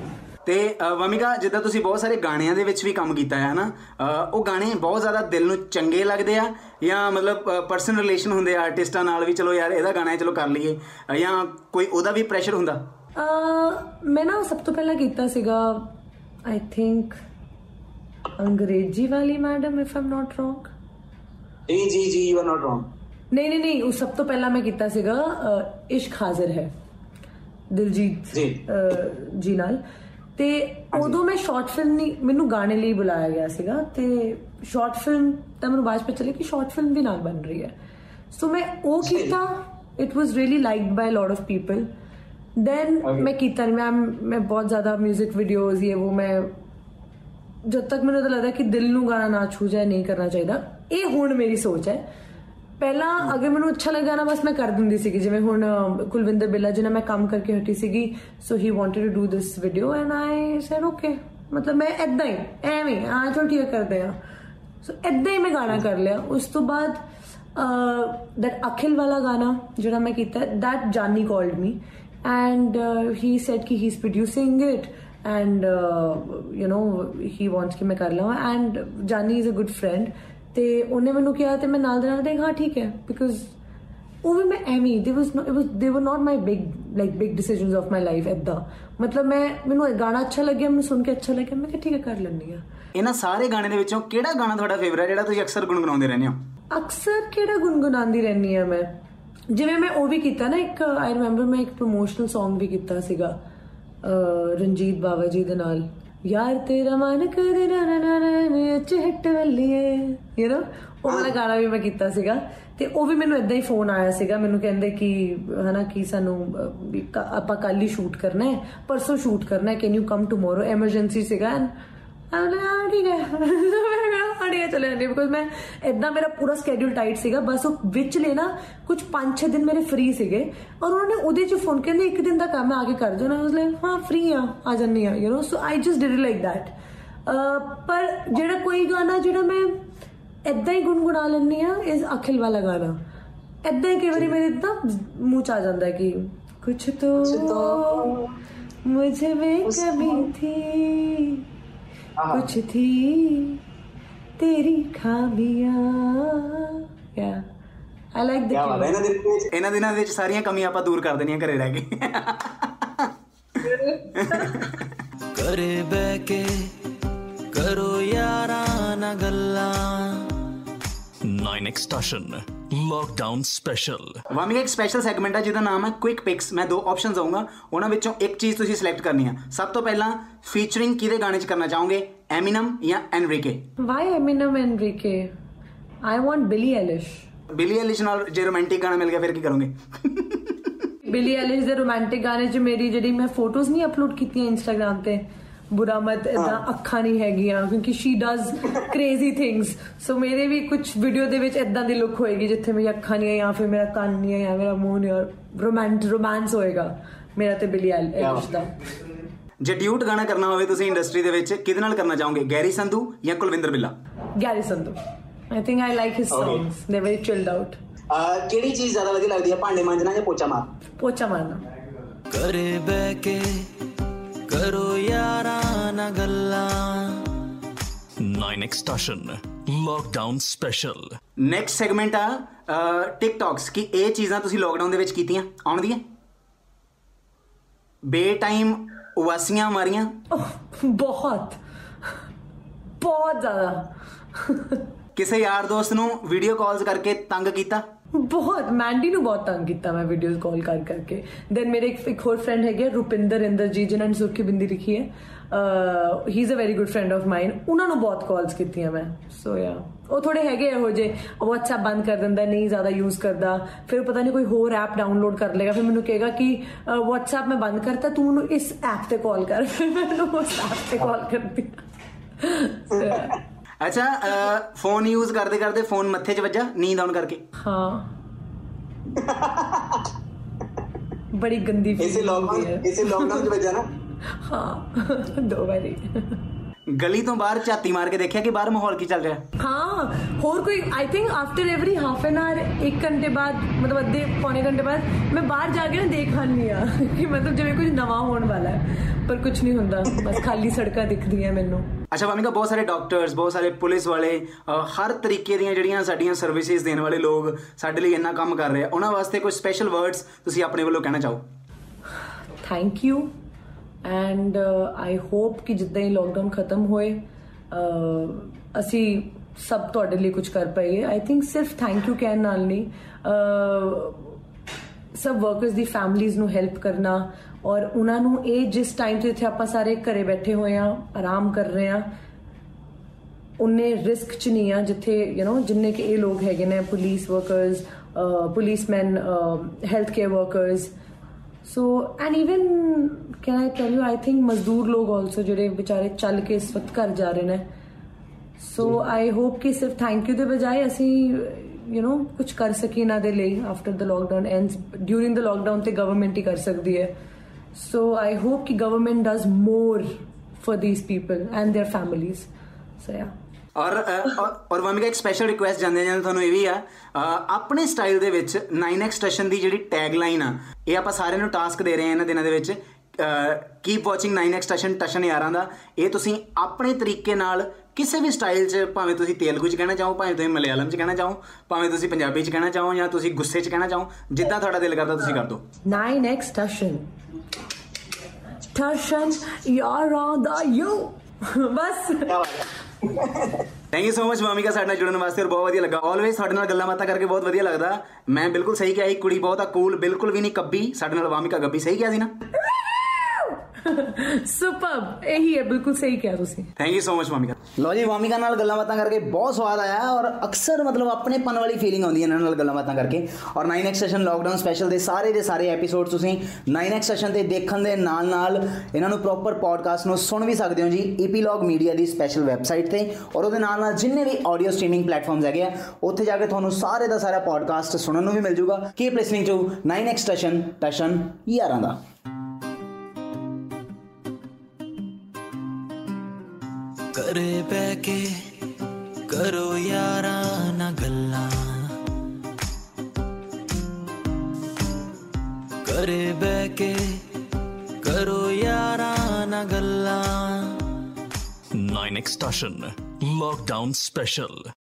ਤੇ ਵਮਿਕਾ ਜਿੱਦਾਂ ਤੁਸੀਂ ਬਹੁਤ ਸਾਰੇ ਗਾਣਿਆਂ ਦੇ ਵਿੱਚ ਵੀ ਕੰਮ ਕੀਤਾ ਹੈ ਹਨਾ? ਉਹ ਗਾਣੇ ਬਹੁਤ ਜ਼ਿਆਦਾ ਦਿਲ ਨੂੰ ਚੰਗੇ ਲੱਗਦੇ ਆ ਜਾਂ ਮਤਲਬ ਪਰਸਨਲ ਰਿਲੇਸ਼ਨ ਹੁੰਦੇ ਆ ਆਰਟਿਸਟਾਂ ਨਾਲ ਵੀ ਚਲੋ ਯਾਰ ਇਹਦਾ ਗਾਣਾ ਹੈ ਚਲੋ ਕਰ ਲਈਏ ਜਾਂ ਕੋਈ ਉਹਦਾ ਵੀ ਪ੍ਰੈਸ਼ਰ ਹੁੰਦਾ? ਮੈਂ ਨਾ ਸਭ ਤੋਂ ਪਹਿਲਾਂ ਕੀਤਾ ਸੀਗਾ ਆਈ ਥਿੰਕ ਅੰਗਰੇਜ਼ੀ ਵਾਲੀ madam if I'm not wrong ਜੀ ਜੀ ਜੀ ਯੂ ਆਰ ਨਾਟ ਰੋਂਗ ਨਹੀਂ ਨਹੀਂ ਨਹੀਂ ਉਹ ਸਭ ਤੋਂ ਪਹਿਲਾਂ ਮੈਂ ਕੀਤਾ ਸੀਗਾ ਇਸ਼ਕ ਹਾਜ਼ਰ ਹੈ। ਦਿਲਜੀਤ ਜੀ। ਜੀ ਨਾਲ। ਤੇ ਉਦੋਂ ਮੈਂ ਸ਼ਾਰਟ ਫਿਲਮ ਨਹੀਂ ਮੈਨੂੰ ਗਾਣੇ ਲਈ ਬੁਲਾਇਆ ਗਿਆ ਸੀਗਾ ਤੇ ਸ਼ਾਰਟ ਫਿਲਮ ਤਾਂ ਮੈਨੂੰ ਬਾਅਦ ਵਿੱਚ ਚੱਲੇ ਕਿ ਸ਼ਾਰਟ ਫਿਲਮ ਵੀ ਨਾਲ ਬਣ ਰਹੀ ਹੈ। ਸੋ ਮੈਂ ਉਹ। ਕੀਤਾ। It was really liked by lot of people then. ਮੈਂ ਕੀਤਾ ਮੈਂ ਮੈਂ ਬਹੁਤ ਜ਼ਿਆਦਾ 뮤직 ਵੀਡੀਓਜ਼ ਇਹ ਉਹ ਮੈਂ ਜਦ ਤੱਕ ਮੈਨੂੰ ਤਾਂ ਲੱਗਦਾ ਕਿ ਦਿਲ ਨੂੰ ਗਾਣਾ ਨਾ ਛੂ ਜਾਏ ਨਹੀਂ ਕਰਨਾ ਚਾਹੀਦਾ। ਇਹ ਹੁਣ ਮੇਰੀ ਸੋਚ ਹੈ। ਪਹਿਲਾਂ ਅਗਰ ਮੈਨੂੰ ਅੱਛਾ ਲੱਗਾ ਨਾ, ਬਸ ਮੈਂ ਕਰ ਦਿੰਦੀ ਸੀਗੀ। ਜਿਵੇਂ ਹੁਣ ਕੁਲਵਿੰਦਰ ਬਿੱਲਾ ਜੀ ਨਾਲ ਮੈਂ ਕੰਮ ਕਰਕੇ ਹਟੀ ਸੀਗੀ। So he wanted to do this video and I said okay ਮਤਲਬ ਮੈਂ ਐਦਾਂ ਹੀ, ਐਵੇਂ ਆ ਚਲੋ ਠੀਕ ਕਰਦੇ ਆ ਸੋ ਐਦਾਂ ਹੀ ਮੈਂ ਗਾਣਾ ਕਰ ਲਿਆ। ਉਸ ਤੋਂ ਬਾਅਦ ਦੈਟ ਅਖਿਲ ਵਾਲਾ ਗਾਣਾ ਜਿਹੜਾ ਮੈਂ ਕੀਤਾ that Jaani called me and he said ਕਿ he is producing it and you know he wants ਕਿ ਮੈਂ ਕਰ ਲਵਾਂ। ਐਂਡ ਜਾਨੀ ਇਜ਼ ਅ ਗੁੱਡ ਫਰੈਂਡ ਤੇ ਉਹਨੇ ਮੈਨੂੰ ਕਿਹਾ ਤੇ ਮੈਂ ਨਾਲ ਦੇ ਨਾਲ ਦੇ ਹਾਂ ਠੀਕ ਹੈ। ਬਿਕਾਜ਼ ਉਹ ਵੀ ਮੈਂ ਐਵੇਂ ਦੇ ਵਾਸ it was they were not my big like big decisions of my life ਐਦਾਂ ਮਤਲਬ ਮੈਂ ਮੈਨੂੰ ਇਹ ਗਾਣਾ ਅੱਛਾ ਲੱਗਿਆ ਮੈਨੂੰ ਸੁਣ ਕੇ ਅੱਛਾ ਲੱਗਿਆ ਮੈਂ ਕਿਹਾ ਠੀਕ ਹੈ ਕਰ ਲੈਂਦੀ ਆ ਇਹਨਾਂ ਸਾਰੇ ਗਾਣੇ ਦੇ ਵਿੱਚੋਂ ਕਿਹੜਾ ਗਾਣਾ ਤੁਹਾਡਾ ਫੇਵਰਟ ਜਿਹੜਾ ਤੁਸੀਂ ਅਕਸਰ ਗੁੰਗਣਾਉਂਦੇ ਰਹਿੰਦੇ ਹੋ? ਅਕਸਰ ਕਿਹੜਾ ਗੁੰਗੁਣਾਉਂਦੀ ਰਹਿੰਦੀ ਆ ਮੈਂ? ਜਿਵੇਂ ਮੈਂ ਉਹ ਵੀ ਕੀਤਾ ਨਾ ਇੱਕ ਆਈ ਰਿਮੈਂਬਰ ਮੈਂ ਇੱਕ ਪ੍ਰੋਮੋਸ਼ਨਲ Song ਵੀ ਕੀਤਾ ਸੀਗਾ ਰਣਜੀਤ ਬਾਵਾ ਜੀ ਦੇ ਨਾਲ। ਯਾਰ ਤੇਰਾ ਮਨ ਕਦੇ ਨਾ ਨਾ ਨਾ ਨਾ ਨਾ ਚਿਹਟ ਵੱਲੀਏ। ਯੂ نو ਉਹ ਵਾਲਾ ਗਾਣਾ ਵੀ ਮੈਂ ਕੀਤਾ ਸੀਗਾ। ਤੇ ਉਹ ਵੀ ਮੈਨੂੰ ਇਦਾਂ ਹੀ ਫੋਨ ਆਇਆ ਸੀਗਾ। ਮੈਨੂੰ ਕਹਿੰਦੇ ਕਿ ਹਨਾ ਕਿ ਸਾਨੂੰ ਆਪਾਂ ਕੱਲ ਹੀ ਸ਼ੂਟ ਕਰਨਾ ਹੈ ਪਰਸੋਂ ਸ਼ੂਟ ਕਰਨਾ ਹੈ can you come tomorrow emergency ਸੀਗਾ। ਐਂਡ ਆਹ ਨਾ ਠੀਕ ਹੈ ਮੈਂ ਅੜਿਆ ਚਲੇ ਜਾਂਦੇ ਬਿਕੋਜ਼ ਮੈਂ ਇਦਾਂ ਮੇਰਾ ਪੂਰਾ ਸਕੇਡਿਊਲ ਟਾਈਟ ਸੀਗਾ ਬਸ ਉਹ ਵਿੱਚ ਲੈ ਨਾ ਕੁਝ 5-6 ਦਿਨ ਮੇਰੇ ਫ੍ਰੀ ਸੀਗੇ ਔਰ ਉਹਨਾਂ ਨੇ ਉਹਦੇ ਚ ਫੋਨ ਕਹਿੰਦੇ ਇੱਕ ਦਿਨ ਦਾ ਕੰਮ ਆ ਕੇ ਕਰ ਦਿਓ ਨਾ ਉਸ ਲਈ ਹਾਂ ਫ੍ਰੀ ਆ ਆ ਜੰਨੀ ਆ you know so I just did it like that ਪਰ ਜਿਹੜਾ ਕੋਈ ਗਾਣਾ ਜਿਹੜਾ ਮੈਂ ਇਦਾਂ ਹੀ ਗੁੰਗੁਣਾ ਲੈਂਦੀ ਆ ਇਸ ਅਖਿਲ ਵਾਲਾ ਗਾਣਾ ਇਦਾਂ ਹੀ ਕਈ ਵਾਰੀ ਮੇਰੇ ਤਾਂ ਮੂੰਹ ਚ ਆ ਜਾਂਦਾ ਕਿ ਕੁਛ ਤੋ ਮੁਝੇ ਵੀ ਕਮੀ ਥੀ कुछ थी तेरी खामियां या आई लाइक क्या बात है द ना दिल पे ਇਹਨਾਂ ਦਿਨਾਂ ਦੇ ਵਿੱਚ ਸਾਰੀਆਂ ਕਮੀਆਂ ਆਪਾਂ ਦੂਰ ਕਰ ਦੇਣੀਆਂ ਘਰੇ ਰਹਿ ਕੇ ਘਰੇ ਬਹਿ ਕੇ ਕਰੋ ਯਾਰਾਂ ਨਾਲ ਗੱਲਾਂ 9X Station Lockdown Special. ਵਾਮਿਕ ਇੱਕ ਸਪੈਸ਼ਲ ਸੈਗਮੈਂਟ ਹੈ ਜਿਹਦਾ ਨਾਮ ਹੈ ਕੁਇਕ ਪਿਕਸ ਮੈਂ ਦੋ ਆਪਸ਼ਨਸ ਦਊਂਗਾ ਉਹਨਾਂ ਵਿੱਚੋਂ ਇੱਕ ਚੀਜ਼ ਤੁਸੀਂ ਸਿਲੈਕਟ ਕਰਨੀ ਹੈ ਸਭ ਤੋਂ ਪਹਿਲਾਂ ਫੀਚਰਿੰਗ ਕਿਹਦੇ ਗਾਣੇ 'ਚ ਕਰਨਾ ਚਾਹੋਗੇ ਐਮਿਨਮ ਜਾਂ Enrique Why Eminem Enrique? I want Billie Eilish. Billy Eilish ਨਾਲ ਜੇ ਰੋਮਾਂਟਿਕ ਗਾਣਾ ਮਿਲ ਗਿਆ ਫਿਰ ਕੀ ਕਰੋਗੇ ਬਿਲੀ ਐਲਿਸ਼ ਦੇ ਰੋਮਾਂਟਿਕ ਗਾਣੇ 'ਚ ਮੇਰੀ ਜਿਹੜੀ ਮੈਂ ਫੋਟੋਜ਼ ਨਹੀਂ ਅਪਲੋਡ ਕੀਤੀਆਂ ਇੰਸਟਾਗ੍ਰam ਤੇ ਬੁਰਾ ਮਤ ਇਦਾਂ ਅੱਖਾਂ ਨਹੀਂ ਹੈਗੀਆਂ ਕਿਉਂਕਿ she does crazy things so ਮੇਰੇ ਵੀ ਕੁਝ ਵੀਡੀਓ ਦੇ ਵਿੱਚ ਇਦਾਂ ਦੀ ਲੁੱਕ ਹੋਏਗੀ ਜਿੱਥੇ ਮੇਰੀ ਅੱਖਾਂ ਨਹੀਂ ਹੈ ਜਾਂ ਫਿਰ ਮੇਰਾ ਕੰਨ ਨਹੀਂ ਹੈ ਜਾਂ ਮੇਰਾ ਮੂੰਹ ਨਹੀਂ ਔਰ ਰੋਮਾਂਟ ਰੋਮਾਂਸ ਹੋਏਗਾ ਮੇਰਾ ਤੇ ਬਿਲੀ ਐਲਿਸ਼ ਦਾ ਜੇ ਡਿਊਟ ਗਾਣਾ ਕਰਨਾ ਹੋਵੇ ਤੁਸੀਂ ਇੰਡਸਟਰੀ ਦੇ ਵਿੱਚ ਕਿਹਦੇ ਨਾਲ ਕਰਨਾ ਚਾਹੋਗੇ ਗੈਰੀ ਸੰਧੂ ਜਾਂ Kulwinder Billa? Garry Sandhu. I think I like his songs they very chilled out ਕਿਹੜੀ ਚੀਜ਼ ਜ਼ਿਆਦਾ ਵਧੀਆ ਲੱਗਦੀ ਹੈ ਭਾਂਡੇ ਮਾਂਜਣਾ ਜਾਂ ਪੋਚਾ ਮਾਰ? ਪੋਚਾ ਮਾਰਨਾ। ਘਰੇ ਬਹਿ ਕੇ ਕਰੋ ਯਾਰਾਂ ਨਾ ਗੱਲਾਂ। 9 extension lockdown special next segment ਆ ਟਿਕਟੌਕਸ ਕਿ ਇਹ ਚੀਜ਼ਾਂ ਤੁਸੀਂ ਲਾਕਡਾਊਨ ਦੇ ਵਿੱਚ ਕੀਤੀਆਂ ਆਉਣ ਦੀਆਂ? ਬੇਟਾਈਮ ਵਾਸੀਆਂ ਮਾਰੀਆਂ। ਬਹੁਤ ਬਹੁਤ ਜ਼ਿਆਦਾ। ਕਿਸੇ ਯਾਰ ਦੋਸਤ ਨੂੰ ਵੀਡੀਓ ਕਾਲਸ ਕਰਕੇ ਤੰਗ ਕੀਤਾ? ਬਹੁਤ ਮੈਂਡੀ ਨੂੰ ਬਹੁਤ ਤੰਗ ਕੀਤਾ ਮੈਂ ਵੀਡੀਓਜ਼ ਕਾਲ ਕਰ ਕਰਕੇ। ਦੈਨ ਮੇਰੇ ਇੱਕ ਇੱਕ ਹੋਰ ਫਰੈਂਡ ਹੈਗੇ ਰੁਪਿੰਦਰ ਇੰਦਰਜੀਤ ਜਿਨ੍ਹਾਂ ਨੇ ਸੁਰਖੀ ਬਿੰਦੀ ਲਿਖੀ ਹੈ। He is a very good friend of mine ਉਹਨਾਂ ਨੂੰ ਬਹੁਤ ਕਾਲਸ ਕੀਤੀਆਂ ਮੈਂ। ਸੋ ਯਾ ਉਹ ਥੋੜੇ ਹੈਗੇ ਇਹੋ ਜੇ WhatsApp ਬੰਦ ਕਰ ਦਿੰਦਾ ਨਹੀਂ ਜ਼ਿਆਦਾ ਯੂਜ਼ ਕਰਦਾ। ਫਿਰ ਪਤਾ ਨਹੀਂ ਕੋਈ ਹੋਰ ਐਪ ਡਾਊਨਲੋਡ ਕਰ ਲੇਗਾ ਫਿਰ ਮੈਨੂੰ ਕਹੇਗਾ ਕਿ WhatsApp ਮੈਂ ਬੰਦ ਕਰਤਾ ਤੂੰ ਮੈਨੂੰ ਇਸ ਐਪ ਤੇ ਕਾਲ ਕਰ। ਫਿਰ ਮੈਂ ਉਸ ਐਪ ਤੇ ਕਾਲ ਕਰਦੀ. ਅੱਛਾ ਫੋਨ ਯੂਜ਼ ਕਰਦੇ ਕਰਦੇ ਫੋਨ ਮੱਥੇ 'ਚ ਵੱਜਾ ਨੀਂਦ ਆਉਣ ਕਰਕੇ? ਹਾਂ। ਬੜੀ ਗੰਦੀ ਇਸੇ ਹੁੰਦੀ ਹੈ। ਲੋਕਡਾਊਨ ਇਸੇ ਲੋਕਡਾਊਨ ਚ ਵਜਾ ਨਾ? ਹਾਂ ਦੋ ਵਾਰੀ। ਗਲੀ ਤੋਂ ਬਾਹਰ ਝਾਤੀ ਮਾਰ ਕੇ ਦੇਖਿਆ ਕਿ ਬਾਹਰ ਮਾਹੌਲ ਕੀ ਚੱਲ ਰਿਹਾ? ਹਾਂ ਹੋਰ ਕੋਈ I think after every half an hour 1 ਘੰਟੇ ਬਾਅਦ ਮਤਲਬ ਅੱਧੇ ਪੌਣੇ ਘੰਟੇ ਬਾਅਦ ਮੈਂ ਬਾਹਰ ਜਾ ਕੇ ਨਾ ਦੇਖ ਆਉਂਦੀ ਆ ਕਿ ਮਤਲਬ ਜਿਵੇਂ ਕੁਝ ਨਵਾਂ ਹੋਣ ਵਾਲਾ ਹੈ ਪਰ ਕੁਝ ਨਹੀਂ ਹੁੰਦਾ ਬਸ ਖਾਲੀ ਸੜਕਾਂ ਦਿਖਦੀਆਂ ਮੈਨੂੰ। ਅੱਛਾ ਭਾਵਿਕਾ ਬਹੁਤ ਸਾਰੇ ਡਾਕਟਰਸ ਬਹੁਤ ਸਾਰੇ ਪੁਲਿਸ ਵਾਲੇ ਹਰ ਤਰੀਕੇ ਦੀਆਂ ਜਿਹੜੀਆਂ ਸਾਡੀਆਂ ਸਰਵਿਸਿਜ਼ ਦੇਣ ਵਾਲੇ ਲੋਕ ਸਾਡੇ ਲਈ ਇੰਨਾ ਕੰਮ ਕਰ ਰਹੇ ਆ ਉਹਨਾਂ ਵਾਸਤੇ ਕੋਈ ਸਪੈਸ਼ਲ ਵਰਡਸ ਤੁਸੀਂ ਆਪਣੇ ਵੱਲੋਂ ਕਹਿਣਾ ਚਾਹੋ? Thank you and I hope ਕਿ ਜਿੱਦਾਂ ਹੀ ਲੋਕਡਾਊਨ ਖਤਮ ਹੋਏ ਅਹ, ਅਸੀਂ ਸਭ ਤੁਹਾਡੇ ਲਈ ਕੁਝ ਕਰ ਪਾਈਏ। ਆਈ ਥਿੰਕ ਸਿਰਫ ਥੈਂਕ ਯੂ ਕਹਿਣ ਨਾਲ ਨਹੀਂ ਅਹ, ਸਭ ਵਰਕਰਸ ਦੀ ਫੈਮਲੀਆਂ ਨੂੰ ਹੈਲਪ ਕਰਨਾ ਔਰ ਉਹਨਾਂ ਨੂੰ ਇਹ ਜਿਸ ਟਾਈਮ ਤੇ ਇੱਥੇ ਆਪਾਂ ਸਾਰੇ ਘਰੇ ਬੈਠੇ ਹੋਏ ਆ ਆਰਾਮ ਕਰ ਰਹੇ ਆ ਉਨੇ ਰਿਸਕ ਚ ਨਹੀਂ ਆ ਜਿੱਥੇ ਯੂ نو ਜਿੰਨੇ ਕਿ ਇਹ ਲੋਕ ਹੈਗੇ ਨੇ police workers policeman health care workers so and even can I tell you I think ਮਜ਼ਦੂਰ ਲੋਕ ਆਲਸੋ ਜਿਹੜੇ ਵਿਚਾਰੇ ਚੱਲ ਕੇ ਇਸ ਵਕਤ ਘਰ ਜਾ ਰਹੇ ਨੇ ਸੋ ਆਈ ਹੋਪ ਕਿ ਸਿਰਫ ਥੈਂਕ ਯੂ ਦੇ ਬਜਾਏ ਅਸੀਂ ਯੂ نو ਕੁਝ ਕਰ ਸਕੀ ਇਹਨਾਂ ਦੇ ਲਈ after the lockdown ends during the lockdown ਤੇ ਗਵਰਨਮੈਂਟ ਹੀ ਕਰ ਸਕਦੀ ਹੈ ਸੋ ਆਈ ਹੋਪ ਕਿ government does more for these people and their families so ya ਔਰ ਅ, ਔਰ- ਵਮਿਕਾ ਇੱਕ ਸਪੈਸ਼ਲ ਰਿਕੁਐਸਟ ਜਾਂਦੇ ਜਾਂਦੇ ਤੁਹਾਨੂੰ ਇਹ ਵੀ ਆ। ਆਪਣੇ ਸਟਾਈਲ ਦੇ ਵਿੱਚ 9x ਸਟੇਸ਼ਨ ਦੀ ਜਿਹੜੀ ਟੈਗ ਲਾਈਨ ਆ ਇਹ ਆਪਾਂ ਸਾਰਿਆਂ ਨੂੰ ਟਾਸਕ ਦੇ ਰਹੇ ਹਾਂ ਇਹਨਾਂ ਦਿਨਾਂ ਦੇ ਵਿੱਚ। Keep watching 9x Tashan Tashan ਯਾਰਾਂ ਦਾ। ਇਹ ਤੁਸੀਂ ਆਪਣੇ ਤਰੀਕੇ ਨਾਲ ਕਿਸੇ ਵੀ ਸਟਾਈਲ 'ਚ ਭਾਵੇਂ ਤੁਸੀਂ ਤੇਲਗੂ 'ਚ ਕਹਿਣਾ ਚਾਹੋ ਭਾਵੇਂ ਤੁਸੀਂ ਮਲਿਆਲਮ 'ਚ ਕਹਿਣਾ ਚਾਹੋ ਭਾਵੇਂ ਤੁਸੀਂ ਪੰਜਾਬੀ 'ਚ ਕਹਿਣਾ ਚਾਹੋ ਜਾਂ ਤੁਸੀਂ ਗੁੱਸੇ 'ਚ ਕਹਿਣਾ ਚਾਹੋ ਜਿੱਦਾਂ ਤੁਹਾਡਾ ਦਿਲ ਕਰਦਾ ਤੁਸੀਂ ਕਰ ਦਿਓ। 9x Tashan. Tashan, you're on the you. Bus. Thank you so much Wamiqa ਸਾਡੇ ਨਾਲ ਜੁੜਨ ਵਾਸਤੇ ਔਰ ਬਹੁਤ ਵਧੀਆ ਲੱਗਾ। ਆਲਵੇਸ ਤੁਹਾਡੇ ਨਾਲ ਗੱਲਾਂ ਬਾਤਾਂ ਕਰਕੇ ਬਹੁਤ ਵਧੀਆ ਲੱਗਦਾ। ਮੈਂ ਬਿਲਕੁਲ ਸਹੀ ਕਿਹਾ ਇਹ ਕੁੜੀ ਬਹੁਤ ਆ ਕੂਲ ਬਿਲਕੁਲ ਵੀ ਨਹੀਂ ਕੱਬੀ। ਸਾਡੇ ਨਾਲ ਵਾਮਿਕਾ ਗੱਬੀ ਸਹੀ ਕਿਹਾ ਸੀ ਨਾ। ਸੁਪਰਬ ਇਹੀ ਹੈ ਬਿਲਕੁਲ ਸਹੀ ਕਿਹਾ ਤੁਸੀਂ। Thank you so much Wamiqa ਲੋ ਜੀ ਵਾਮਿਕਾ ਨਾਲ ਗੱਲਾਂ ਬਾਤਾਂ ਕਰਕੇ ਬਹੁਤ ਸਵਾਦ ਆਇਆ ਔਰ ਅਕਸਰ ਮਤਲਬ ਆਪਣੇਪਨ ਵਾਲੀ ਫੀਲਿੰਗ ਆਉਂਦੀ ਹੈ ਇਹਨਾਂ ਨਾਲ ਗੱਲਾਂ ਬਾਤਾਂ ਕਰਕੇ। ਔਰ 9x ਸੈਸ਼ਨ ਲੋਕਡਾਊਨ ਸਪੈਸ਼ਲ ਦੇ ਸਾਰੇ ਦੇ ਸਾਰੇ ਐਪੀਸੋਡ ਤੁਸੀਂ 9x ਸੈਸ਼ਨ ਤੇ ਦੇਖਣ ਦੇ ਨਾਲ ਨਾਲ ਇਹਨਾਂ ਨੂੰ ਪ੍ਰੋਪਰ ਪੋਡਕਾਸਟ ਨੂੰ ਸੁਣ ਵੀ ਸਕਦੇ ਹੋ ਜੀ ਈਪੀਲੌਗ ਮੀਡੀਆ ਦੀ ਸਪੈਸ਼ਲ ਵੈਬਸਾਈਟ ਤੇ। ਔਰ ਉਹਦੇ ਨਾਲ ਨਾਲ ਜਿੰਨੇ ਵੀ ਆਡੀਓ ਸਟ੍ਰੀਮਿੰਗ ਪਲੇਟਫਾਰਮਸ ਹੈਗੇ ਆ ਉੱਥੇ ਜਾ ਕੇ ਤੁਹਾਨੂੰ ਸਾਰੇ ਦਾ ਸਾਰਾ ਪੋਡਕਾਸਟ ਸੁਣਨ ਨੂੰ ਵੀ ਮਿਲ ਜਾਊਗਾ ਕੀਪ ਲਿਸਨਿੰਗ ਟੂ 9x ਸੈਸ਼ਨ ਟਸ਼ਨ ਯਾਰਾਂ ਦਾ। ਘਰੇ ਬਹਿ ਕੇ ਕਰੋ ਯਾਰਾਂ ਨਾਲ ਗੱਲਾਂ ਘਰੇ ਬਹਿ ਕੇ ਕਰੋ ਯਾਰਾਂ ਨਾਲ ਗੱਲਾਂ 9x Tashan Lockdown Special.